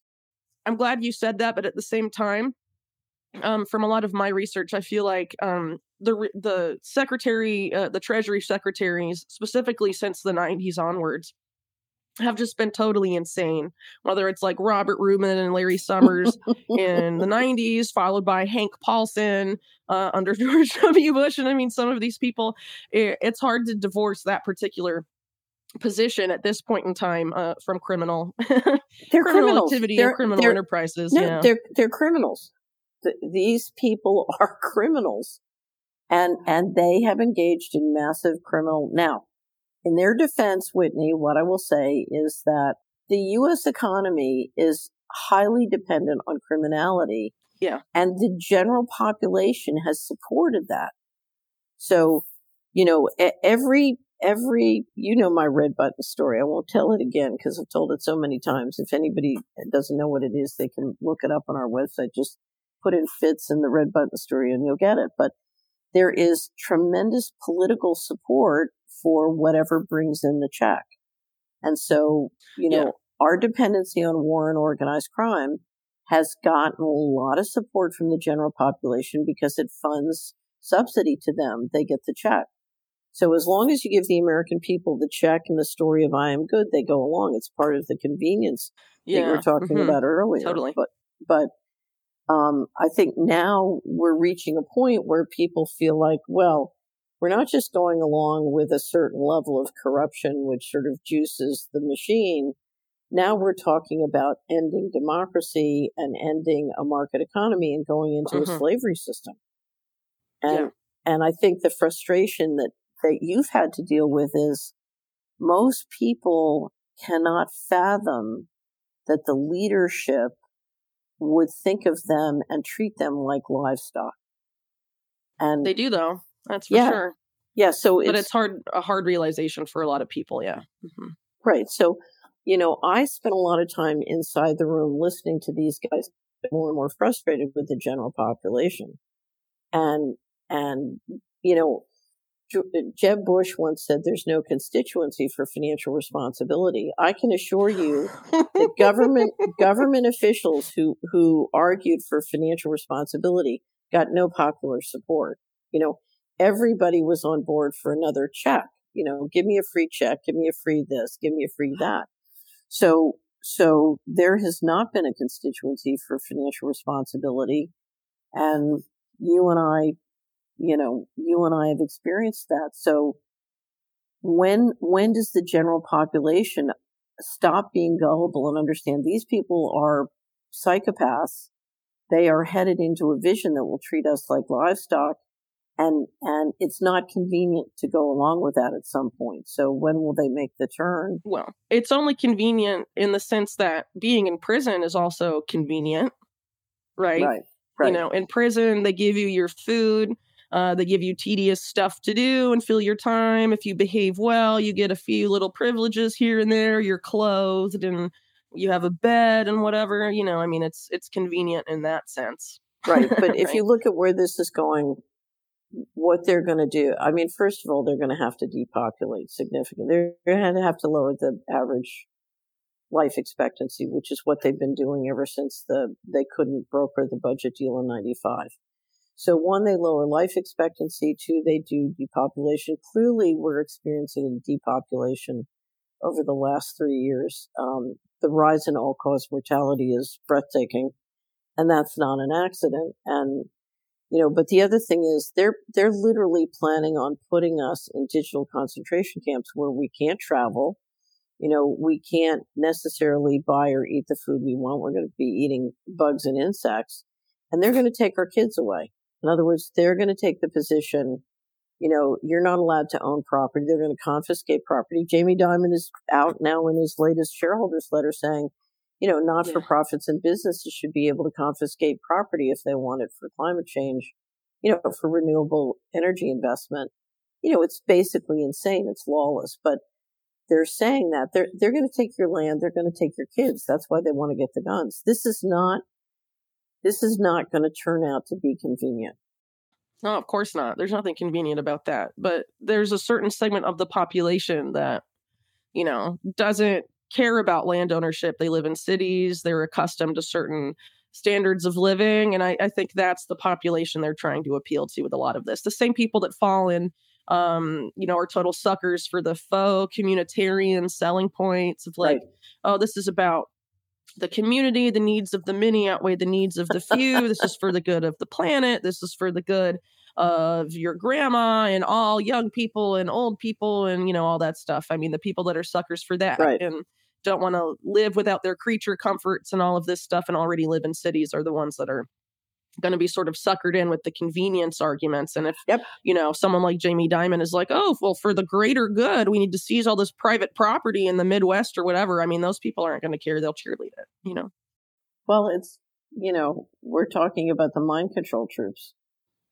Speaker 1: I'm glad you said that, but at the same time, um, from a lot of my research, I feel like um, the the secretary, uh, the Treasury secretaries, specifically since the '90s onwards, have just been totally insane. Whether it's like Robert Rubin and Larry Summers in the '90s, followed by Hank Paulson uh, under George W. Bush, and I mean, some of these people, it, it's hard to divorce that particular position at this point in time uh, from criminal
Speaker 2: they're
Speaker 1: criminal
Speaker 2: criminals.
Speaker 1: activity
Speaker 2: they're,
Speaker 1: and criminal
Speaker 2: they're,
Speaker 1: enterprises.
Speaker 2: No,
Speaker 1: yeah.
Speaker 2: they're they're criminals th- these people are criminals and, and they have engaged in massive criminal. Now, in their defense, Whitney, what I will say is that the U.S. economy is highly dependent on criminality.
Speaker 1: Yeah.
Speaker 2: And the general population has supported that. So, you know, every, every, you know, my red button story. I won't tell it again because I've told it so many times. If anybody doesn't know what it is, they can look it up on our website. Just put in Fitts in the red button story and you'll get it. But there is tremendous political support for whatever brings in the check. And so, you know, yeah. our dependency on war and organized crime has gotten a lot of support from the general population because it funds subsidy to them. They get the check. So as long as you give the American people the check and the story of I am good, they go along. It's part of the convenience yeah. that you were talking mm-hmm. about earlier.
Speaker 1: Totally.
Speaker 2: But, but um, I think now we're reaching a point where people feel like, well, we're not just going along with a certain level of corruption, which sort of juices the machine. Now we're talking about ending democracy and ending a market economy and going into mm-hmm. a slavery system. And, yeah. and I think the frustration that, that you've had to deal with is most people cannot fathom that the leadership would think of them and treat them like livestock.
Speaker 1: And they do though. That's for yeah, sure.
Speaker 2: Yeah. So,
Speaker 1: but it's, it's hard, a hard realization for a lot of people. Yeah. Mm-hmm.
Speaker 2: Right. So, you know, I spent a lot of time inside the room listening to these guys more and more frustrated with the general population. And, and, you know, Jeb Bush once said there's no constituency for financial responsibility. I can assure you that government government officials who who argued for financial responsibility got no popular support. You know, everybody was on board for another check. You know, give me a free check, give me a free this, give me a free that. So so there has not been a constituency for financial responsibility. And you and I you know, you and I have experienced that. So when, when does the general population stop being gullible and understand these people are psychopaths? They are headed into a vision that will treat us like livestock. And, and it's not convenient to go along with that at some point. So when will they make the turn?
Speaker 1: Well, it's only convenient in the sense that being in prison is also convenient, right?
Speaker 2: Right. Right.
Speaker 1: You know, in prison, they give you your food, uh, they give you tedious stuff to do and fill your time. If you behave well, you get a few little privileges here and there. You're clothed and you have a bed and whatever. You know, I mean, it's it's convenient in that sense.
Speaker 2: Right. But right. if you look at where this is going, what they're going to do, I mean, first of all, they're going to have to depopulate significantly. They're going to have to lower the average life expectancy, which is what they've been doing ever since the they couldn't broker the budget deal in 95. So one, they lower life expectancy. Two, they do depopulation. Clearly, we're experiencing depopulation over the last three years. Um, the rise in all cause mortality is breathtaking, and that's not an accident. And you know, but the other thing is they're they're literally planning on putting us in digital concentration camps where we can't travel. You know, we can't necessarily buy or eat the food we want. We're going to be eating bugs and insects, and they're going to take our kids away. In other words, they're going to take the position, you know, you're not allowed to own property. They're going to confiscate property. Jamie Dimon is out now in his latest shareholders letter saying, you know, not for profits and businesses should be able to confiscate property if they want it for climate change, you know, for renewable energy investment. You know, it's basically insane. It's lawless, but they're saying that they're, they're going to take your land. They're going to take your kids. That's why they want to get the guns. This is not this is not going to turn out to be convenient.
Speaker 1: No, of course not. There's nothing convenient about that. But there's a certain segment of the population that, you know, doesn't care about land ownership. They live in cities, they're accustomed to certain standards of living. And I, I think that's the population they're trying to appeal to with a lot of this. The same people that fall in um, you know, are total suckers for the faux communitarian selling points of like, right. oh, this is about the community, the needs of the many outweigh the needs of the few. this is for the good of the planet. This is for the good of your grandma and all young people and old people and you know all that stuff. I mean, the people that are suckers for that
Speaker 2: right.
Speaker 1: and don't want to live without their creature comforts and all of this stuff and already live in cities are the ones that are going to be sort of suckered in with the convenience arguments. And if,
Speaker 2: yep.
Speaker 1: you know, someone like Jamie Dimon is like, oh, well, for the greater good, we need to seize all this private property in the Midwest or whatever. I mean, those people aren't going to care. They'll cheerlead it, you know?
Speaker 2: Well, it's, you know, we're talking about the mind control troops.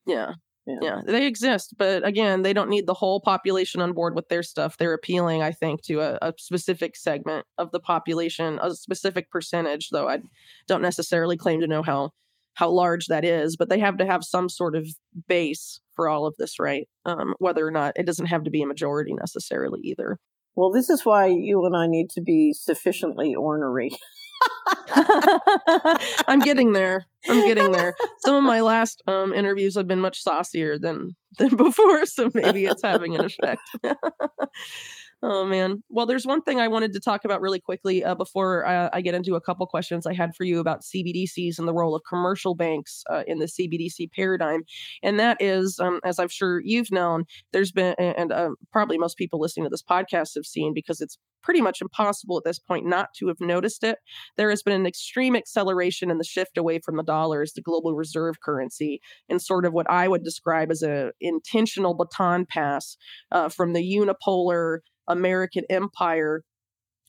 Speaker 1: Yeah. Yeah. yeah. they exist, but again, they don't need the whole population on board with their stuff. They're appealing, I think, to a, a, specific segment of the population, a specific percentage, though I don't necessarily claim to know how how large that is, but they have to have some sort of base for all of this, right? Um, whether or not it doesn't have to be a majority necessarily either.
Speaker 2: Well, this is why you and I need to be sufficiently ornery.
Speaker 1: I'm getting there. I'm getting there. Some of my last um, interviews have been much saucier than than before, so maybe it's having an effect. Oh man. Well, there's one thing I wanted to talk about really quickly uh, before uh, I get into a couple questions I had for you about CBDCs and the role of commercial banks uh, in the CBDC paradigm, and that is, um, as I'm sure you've known, there's been, and uh, probably most people listening to this podcast have seen, because it's pretty much impossible at this point not to have noticed it. There has been an extreme acceleration in the shift away from the dollar as the global reserve currency, and sort of what I would describe as a intentional baton pass uh, from the unipolar American empire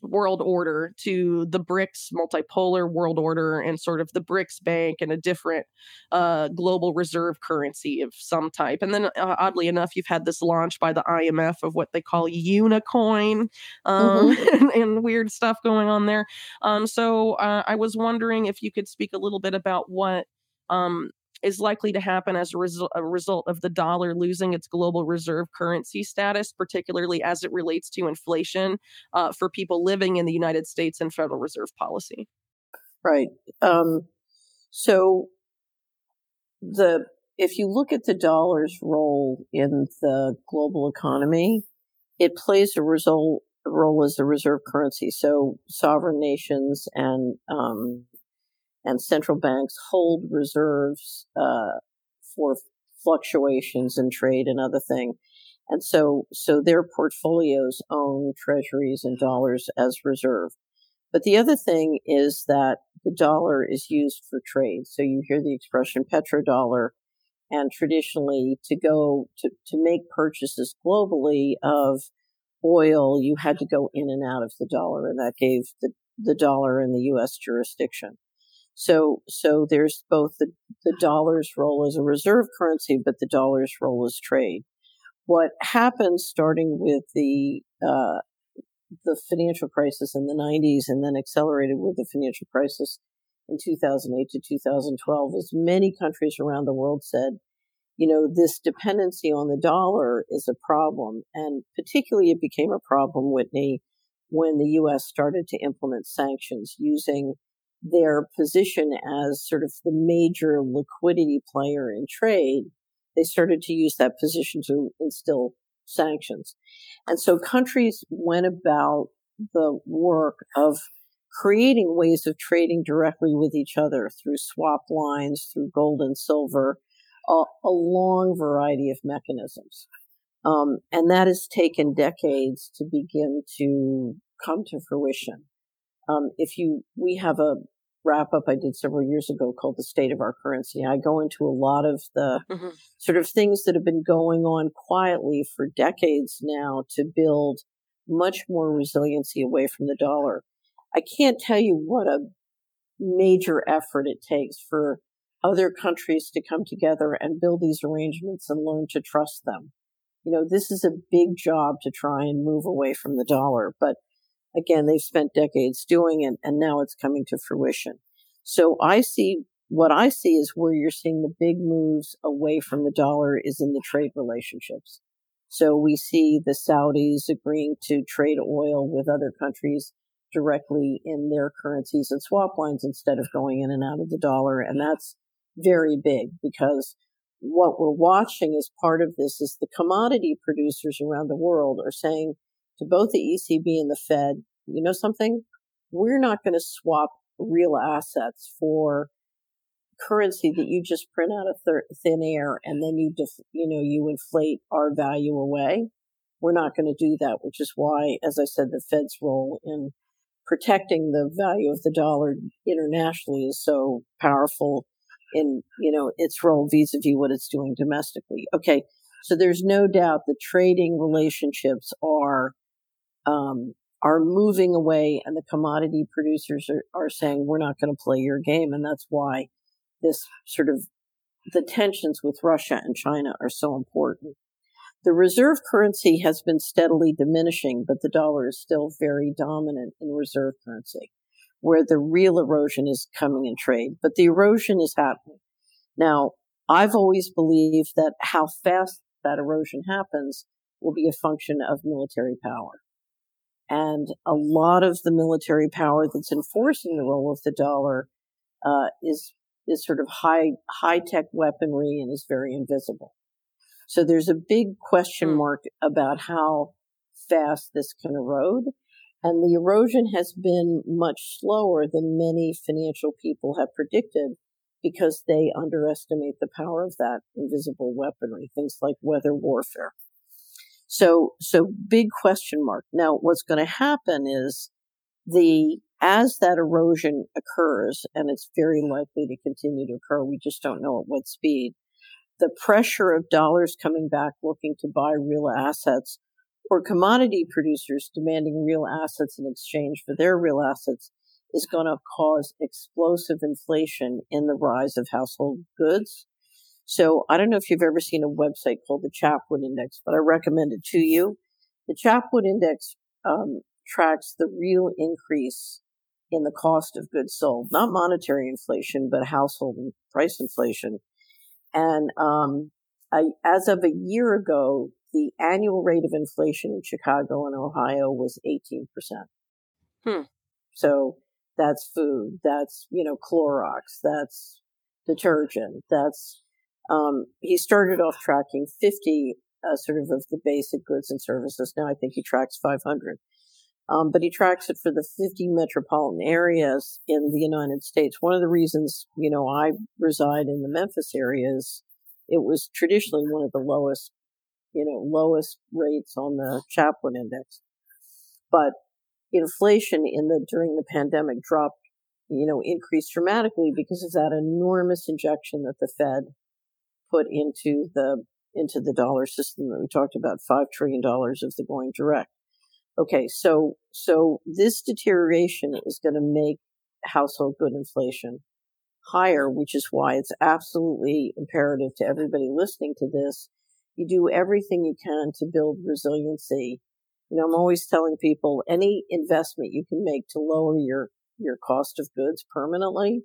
Speaker 1: world order to the BRICS multipolar world order and sort of the BRICS bank and a different uh, global reserve currency of some type. And then, uh, oddly enough, you've had this launch by the IMF of what they call Unicoin um, mm-hmm. and, and, weird stuff going on there. Um, so uh, I was wondering if you could speak a little bit about what um, is likely to happen as a, result, a result of the dollar losing its global reserve currency status, particularly as it relates to inflation uh, for people living in the United States and Federal Reserve policy.
Speaker 2: Right. Um, so the if you look at the dollar's role in the global economy, it plays a result role as a reserve currency. So sovereign nations and um, and central banks hold reserves uh, for fluctuations in trade and other thing. And so, so their portfolios own treasuries and dollars as reserve. But the other thing is that the dollar is used for trade. So you hear the expression petrodollar and traditionally to go to, to make purchases globally of oil, you had to go in and out of the dollar and that gave the, the dollar in the U.S. jurisdiction. So, so there's both the, the dollar's role as a reserve currency, but the dollar's role as trade. What happened starting with the, uh, the financial crisis in the 90s and then accelerated with the financial crisis in 2008 to 2012 is many countries around the world said, you know, this dependency on the dollar is a problem. And particularly it became a problem, Whitney, when the U.S. started to implement sanctions using their position as sort of the major liquidity player in trade, they started to use that position to instill sanctions. And so countries went about the work of creating ways of trading directly with each other through swap lines, through gold and silver, a, a long variety of mechanisms. Um, and that has taken decades to begin to come to fruition. Um, if you, we have a wrap up I did several years ago called The State of Our Currency. I go into a lot of the mm-hmm. sort of things that have been going on quietly for decades now to build much more resiliency away from the dollar. I can't tell you what a major effort it takes for other countries to come together and build these arrangements and learn to trust them. You know, this is a big job to try and move away from the dollar, but Again, they've spent decades doing it and now it's coming to fruition. So I see what I see is where you're seeing the big moves away from the dollar is in the trade relationships. So we see the Saudis agreeing to trade oil with other countries directly in their currencies and swap lines instead of going in and out of the dollar. And that's very big because what we're watching as part of this is the commodity producers around the world are saying, to both the ECB and the Fed, you know something? We're not going to swap real assets for currency that you just print out of th- thin air and then you def- you know you inflate our value away. We're not going to do that, which is why, as I said, the Fed's role in protecting the value of the dollar internationally is so powerful in you know its role vis-a-vis what it's doing domestically. Okay, so there's no doubt the trading relationships are um, are moving away and the commodity producers are, are saying we're not going to play your game and that's why this sort of the tensions with Russia and China are so important. The reserve currency has been steadily diminishing, but the dollar is still very dominant in reserve currency, where the real erosion is coming in trade. But the erosion is happening. Now, I've always believed that how fast that erosion happens will be a function of military power. And a lot of the military power that's enforcing the role of the dollar uh, is is sort of high high tech weaponry and is very invisible. So there's a big question hmm. mark about how fast this can erode. And the erosion has been much slower than many financial people have predicted because they underestimate the power of that invisible weaponry, things like weather warfare. So, so big question mark. Now, what's going to happen is the, as that erosion occurs, and it's very likely to continue to occur, we just don't know at what speed, the pressure of dollars coming back looking to buy real assets or commodity producers demanding real assets in exchange for their real assets is going to cause explosive inflation in the rise of household goods. So I don't know if you've ever seen a website called the Chapwood Index, but I recommend it to you. The Chapwood Index um, tracks the real increase in the cost of goods sold, not monetary inflation, but household and price inflation. And um, I, as of a year ago, the annual rate of inflation in Chicago and Ohio was 18%. Hmm. So that's food, that's, you know, Clorox, that's detergent, that's, um, he started off tracking 50 uh, sort of of the basic goods and services. Now I think he tracks 500. Um, but he tracks it for the 50 metropolitan areas in the United States. One of the reasons, you know, I reside in the Memphis area is it was traditionally one of the lowest, you know, lowest rates on the Chapwood Index. But inflation in the during the pandemic dropped, you know, increased dramatically because of that enormous injection that the Fed put into the into the dollar system that we talked about, five trillion dollars of the going direct. Okay, so so this deterioration is going to make household good inflation higher, which is why it's absolutely imperative to everybody listening to this. You do everything you can to build resiliency. You know, I'm always telling people any investment you can make to lower your your cost of goods permanently.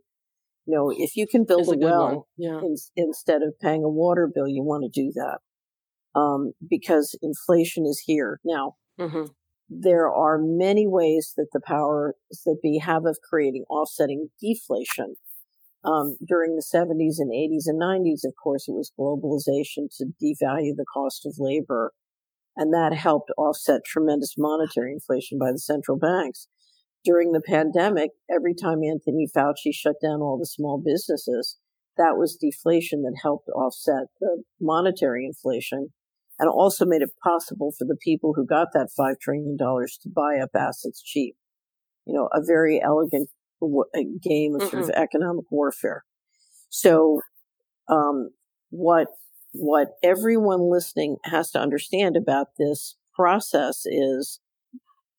Speaker 2: You know, if you can build a, a well yeah. in, instead of paying a water bill, you want to do that um, because inflation is here now. Mm-hmm there are many ways that the powers that be have of creating offsetting deflation. Um, during the 70s and 80s and 90s, of course, it was globalization to devalue the cost of labor. And that helped offset tremendous monetary inflation by the central banks. During the pandemic, every time Anthony Fauci shut down all the small businesses, that was deflation that helped offset the monetary inflation and also made it possible for the people who got that $5 trillion to buy up assets cheap. You know, a very elegant game of sort mm of economic warfare. So, um, what, what everyone listening has to understand about this process is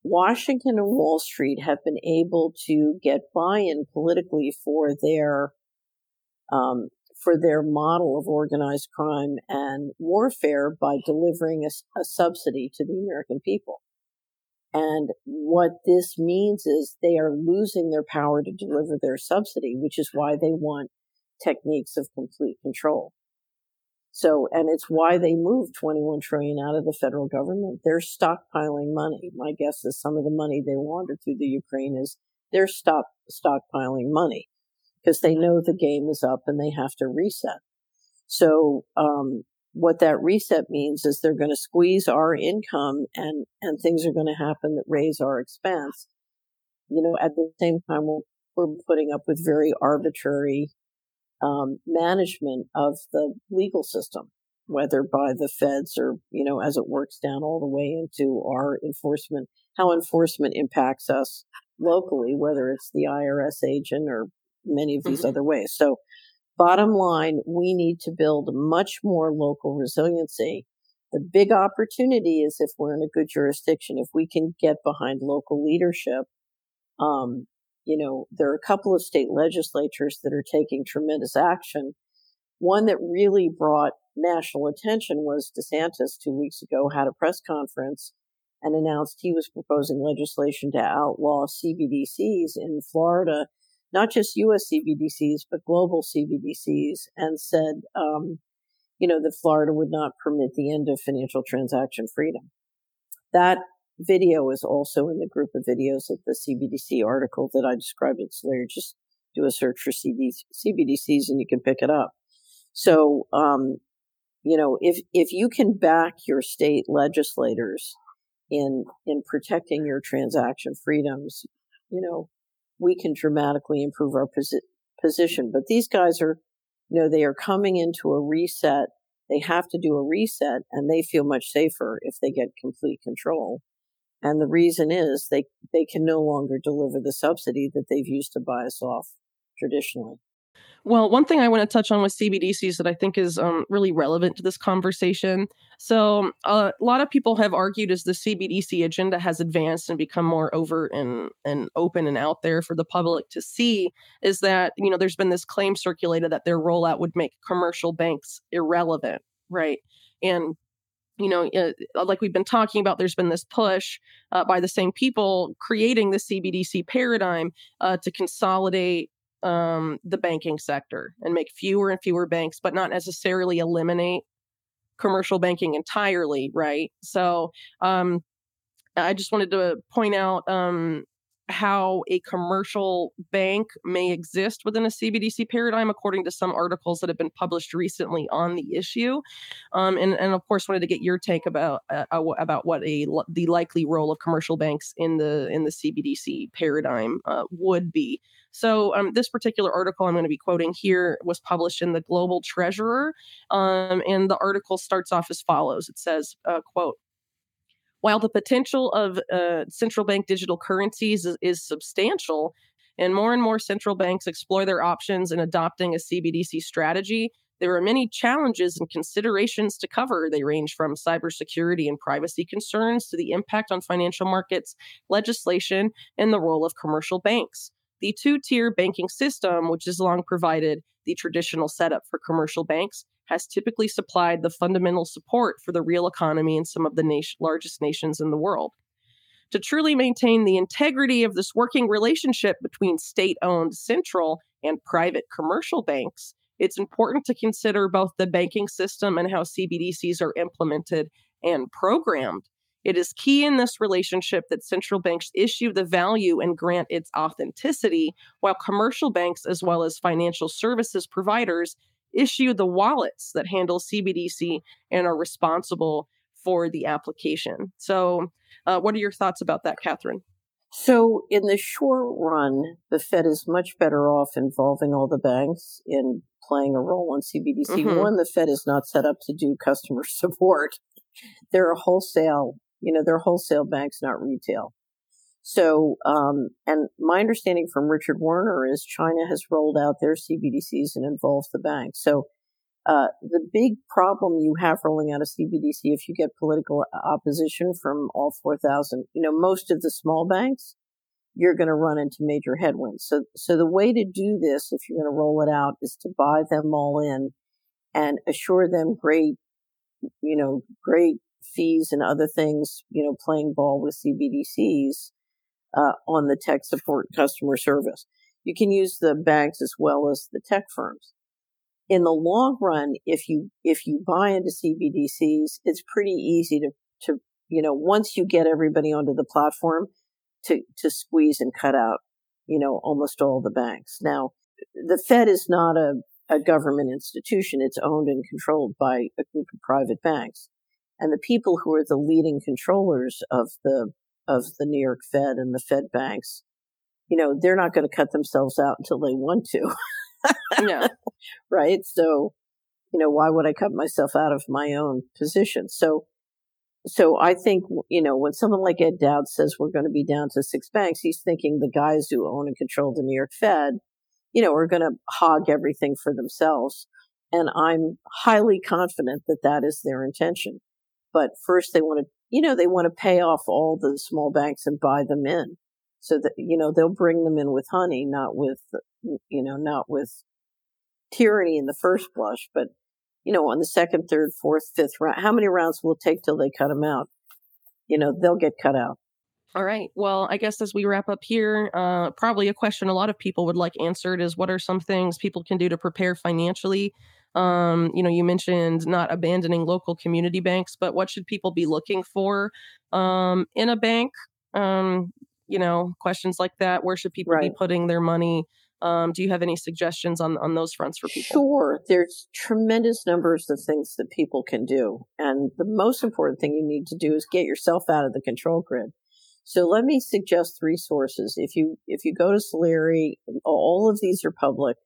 Speaker 2: Washington and Wall Street have been able to get buy-in politically for their um, for their model of organized crime and warfare by delivering a, a, subsidy to the American people. And what this means is they are losing their power to deliver their subsidy, which is why they want techniques of complete control. So, and it's why they moved 21 trillion out of the federal government. They're stockpiling money. My guess is some of the money they laundered through the Ukraine is they're stop, stockpiling money because they know the game is up and they have to reset. So, um, what that reset means is they're going to squeeze our income and, and things are going to happen that raise our expense. You know, at the same time, we're, we're putting up with very arbitrary, um, management of the legal system, whether by the feds or, you know, as it works down all the way into our enforcement, how enforcement impacts us locally, whether it's the IRS agent or many of these mm-hmm. other ways. So bottom line, we need to build much more local resiliency. The big opportunity is if we're in a good jurisdiction, if we can get behind local leadership. Um, you know, there are a couple of state legislatures that are taking tremendous action. One that really brought national attention was DeSantis two weeks ago had a press conference and announced he was proposing legislation to outlaw CBDCs in Florida not just U.S. CBDCs, but global CBDCs, and said, um, you know, that Florida would not permit the end of financial transaction freedom. That video is also in the group of videos of the CBDC article that I described at Solari. Just do a search for CBDCs and you can pick it up. So, um, you know, if, if you can back your state legislators in, in protecting your transaction freedoms, you know, we can dramatically improve our posi- position. But these guys are, you know, they are coming into a reset. They have to do a reset and they feel much safer if they get complete control. And the reason is they, they can no longer deliver the subsidy that they've used to buy us off traditionally.
Speaker 1: Well, one thing I want to touch on with CBDCs that I think is um, really relevant to this conversation. So, uh, a lot of people have argued as the CBDC agenda has advanced and become more overt and, and open and out there for the public to see, is that, you know, there's been this claim circulated that their rollout would make commercial banks irrelevant, right? And you know, uh, like we've been talking about, there's been this push uh, by the same people creating the CBDC paradigm uh, to consolidate um, the banking sector and make fewer and fewer banks, but not necessarily eliminate commercial banking entirely, right? So um, I just wanted to point out um, how a commercial bank may exist within a CBDC paradigm, according to some articles that have been published recently on the issue, um, and and of course wanted to get your take about uh, uh about what a the likely role of commercial banks in the in the CBDC paradigm uh, would be. So um, this particular article I'm going to be quoting here was published in the Global Treasurer, um, and the article starts off as follows. It says, uh, "quote." While the potential of uh, central bank digital currencies is, is substantial, and more and more central banks explore their options in adopting a CBDC strategy, there are many challenges and considerations to cover. They range from cybersecurity and privacy concerns to the impact on financial markets, legislation, and the role of commercial banks. The two tier banking system, which has long provided the traditional setup for commercial banks, has typically supplied the fundamental support for the real economy in some of the nation, largest nations in the world. To truly maintain the integrity of this working relationship between state owned central and private commercial banks, it's important to consider both the banking system and how CBDCs are implemented and programmed. It is key in this relationship that central banks issue the value and grant its authenticity, while commercial banks, as well as financial services providers, issue the wallets that handle CBDC and are responsible for the application. So, uh, what are your thoughts about that, Catherine?
Speaker 2: So, in the short run, the Fed is much better off involving all the banks in playing a role in CBDC. Mm-hmm. One, the Fed is not set up to do customer support. They're a wholesale, you know, they're wholesale banks, not retail. So, um, and my understanding from Richard Werner is China has rolled out their CBDCs and involves the banks. So, uh, the big problem you have rolling out a CBDC, if you get political opposition from all 4,000, you know, most of the small banks, you're going to run into major headwinds. So, so the way to do this, if you're going to roll it out, is to buy them all in and assure them great, you know, great fees and other things, you know, playing ball with CBDCs uh, on the tech support customer service. You can use the banks as well as the tech firms. In the long run, if you if you buy into CBDCs, it's pretty easy to to you know once you get everybody onto the platform to to squeeze and cut out you know almost all the banks. Now, the Fed is not a a government institution. It's owned and controlled by a group of private banks. And the people who are the leading controllers of the of the New York Fed and the Fed banks, you know, they're not going to cut themselves out until they want to.
Speaker 1: yeah.
Speaker 2: right. So, you know, why would I cut myself out of my own position? So, so I think, you know, when someone like Ed Dowd says we're going to be down to six banks, he's thinking the guys who own and control the New York Fed, you know, are going to hog everything for themselves. And I'm highly confident that that is their intention. But first they want to you know, they want to pay off all the small banks and buy them in. So that, you know, they'll bring them in with honey, not with, you know, not with tyranny in the first blush, but, you know, on the second, third, fourth, fifth round, how many rounds will it take till they cut them out? You know, they'll get cut out.
Speaker 1: All right. Well, I guess as we wrap up here, uh, probably a question a lot of people would like answered is what are some things people can do to prepare financially um, you know, you mentioned not abandoning local community banks, but what should people be looking for um, in a bank? Um, you know, questions like that. Where should people right. be putting their money? Um, do you have any suggestions on on those fronts for people?
Speaker 2: Sure. There's tremendous numbers of things that people can do, and the most important thing you need to do is get yourself out of the control grid. So let me suggest three sources. If you if you go to Solari, all of these are public.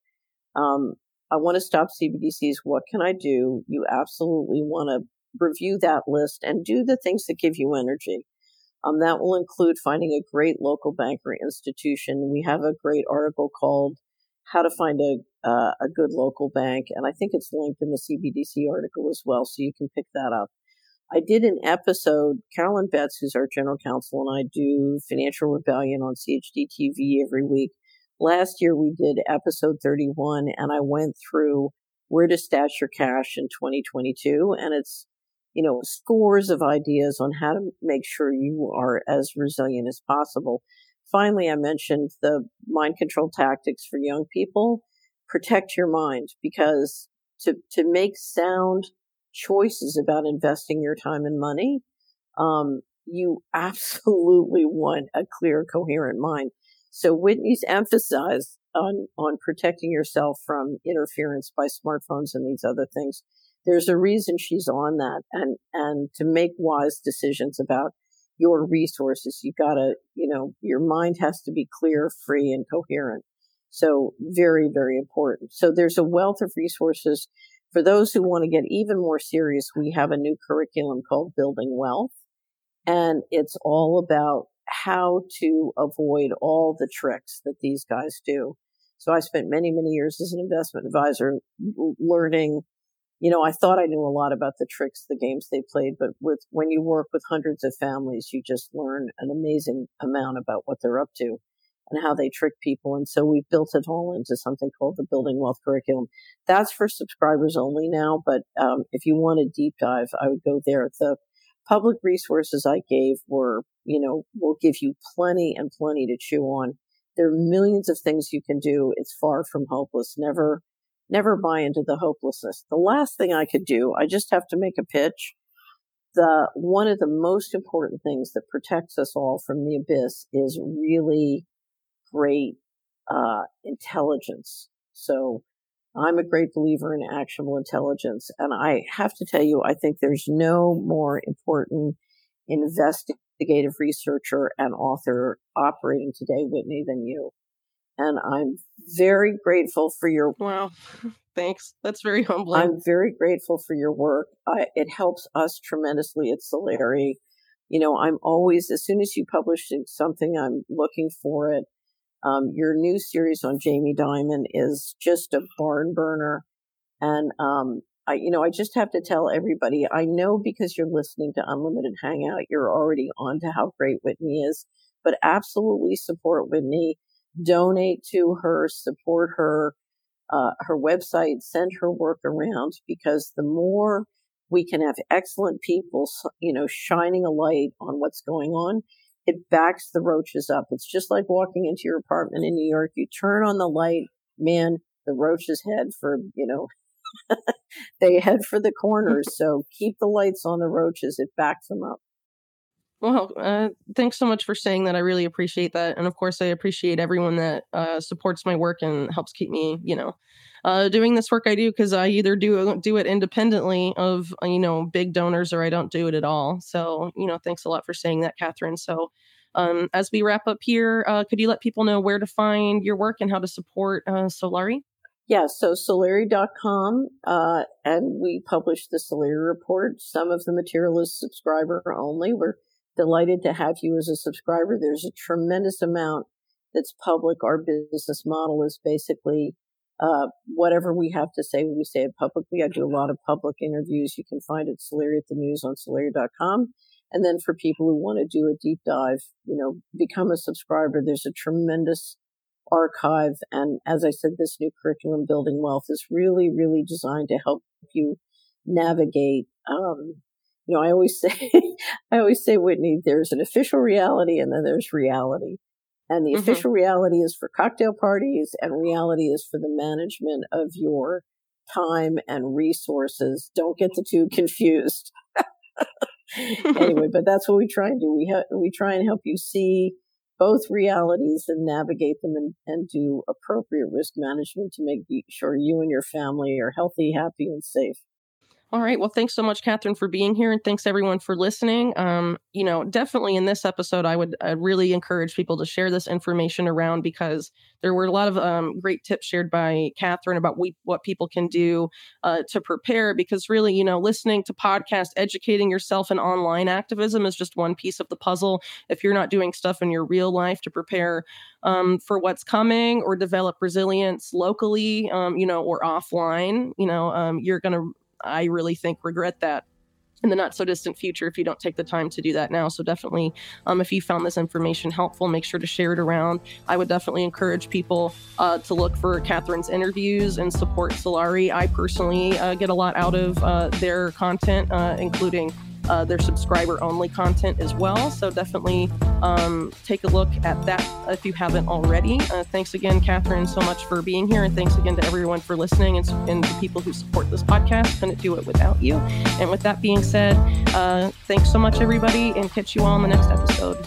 Speaker 2: Um, I want to stop CBDCs. What can I do? You absolutely want to review that list and do the things that give you energy. Um, that will include finding a great local bank or institution. We have a great article called How to Find a, uh, a good local bank. And I think it's linked in the CBDC article as well, so you can pick that up. I did an episode, Carolyn Betts, who's our general counsel, and I do Financial Rebellion on CHD TV every week. Last year we did episode 31 and I went through where to stash your cash in 2022. And it's, you know, scores of ideas on how to make sure you are as resilient as possible. Finally, I mentioned the mind control tactics for young people. Protect your mind because to, to make sound choices about investing your time and money, um, you absolutely want a clear, coherent mind. So Whitney's emphasized on, on protecting yourself from interference by smartphones and these other things. There's a reason she's on that and, and to make wise decisions about your resources, you gotta, you know, your mind has to be clear, free, and coherent. So very, very important. So there's a wealth of resources for those who want to get even more serious. We have a new curriculum called Building Wealth and it's all about how to avoid all the tricks that these guys do. So I spent many, many years as an investment advisor learning, you know, I thought I knew a lot about the tricks, the games they played, but with, when you work with hundreds of families, you just learn an amazing amount about what they're up to and how they trick people. And so we've built it all into something called the Building Wealth Curriculum. That's for subscribers only now, but um, if you want a deep dive, I would go there. At the public resources I gave were, you know, will give you plenty and plenty to chew on. There are millions of things you can do. It's far from hopeless. Never, never buy into the hopelessness. The last thing I could do, I just have to make a pitch. The, one of the most important things that protects us all from the abyss is really great, uh, intelligence. So I'm a great believer in actionable intelligence. And I have to tell you, I think there's no more important investigative researcher and author operating today, Whitney, than you. And I'm very grateful for your.
Speaker 1: Wow. Thanks. That's very humbling.
Speaker 2: I'm very grateful for your work. I, it helps us tremendously at Solari. You know, I'm always, as soon as you publish something, I'm looking for it. Um, your new series on Jamie Dimon is just a barn burner. And, um, I, you know, I just have to tell everybody, I know because you're listening to Unlimited Hangout, you're already on to how great Whitney is, but absolutely support Whitney. Donate to her, support her, uh, her website, send her work around because the more we can have excellent people, you know, shining a light on what's going on, it backs the roaches up. It's just like walking into your apartment in New York. You turn on the light, man, the roaches head for, you know, they head for the corners. So keep the lights on the roaches. It backs them up.
Speaker 1: Well, uh, thanks so much for saying that. I really appreciate that. And of course, I appreciate everyone that uh, supports my work and helps keep me, you know, uh, doing this work I do because I either do do it independently of uh, you know big donors or I don't do it at all. So you know, thanks a lot for saying that, Catherine. So um, as we wrap up here, uh, could you let people know where to find your work and how to support uh, Solari?
Speaker 2: Yeah, so Solari.com, uh, and we publish the Solari report. Some of the material is subscriber only. We're delighted to have you as a subscriber. There's a tremendous amount that's public. Our business model is basically uh, whatever we have to say, we say it publicly. I do a lot of public interviews. You can find it Solari at the news on Solari.com. And then for people who want to do a deep dive, you know, become a subscriber. There's a tremendous archive. And as I said, this new curriculum, Building Wealth, is really, really designed to help you navigate. Um, you know, I always say, I always say, Whitney, there's an official reality and then there's reality. And the mm-hmm. official reality is for cocktail parties and reality is for the management of your time and resources. Don't get the two confused. anyway, but that's what we try and do. We ha- we try and help you see both realities and navigate them and, and do appropriate risk management to make sure you and your family are healthy, happy, and safe.
Speaker 1: All right. Well, thanks so much, Catherine, for being here, and thanks everyone for listening. Um, you know, definitely in this episode, I would I'd really encourage people to share this information around because there were a lot of um, great tips shared by Catherine about we, what people can do uh, to prepare. Because really, you know, listening to podcasts, educating yourself in online activism is just one piece of the puzzle. If you're not doing stuff in your real life to prepare um, for what's coming or develop resilience locally, um, you know, or offline, you know, um, you're going to I really think regret that in the not so distant future if you don't take the time to do that now. So definitely, um, if you found this information helpful, make sure to share it around. I would definitely encourage people uh, to look for Catherine's interviews and support Solari. I personally uh, get a lot out of uh, their content, uh, including uh, their subscriber only content as well. So definitely um, take a look at that if you haven't already. Uh, thanks again, Catherine, so much for being here. And thanks again to everyone for listening and, and the people who support this podcast. Couldn't do it without you. And with that being said, uh, thanks so much, everybody, and catch you all in the next episode.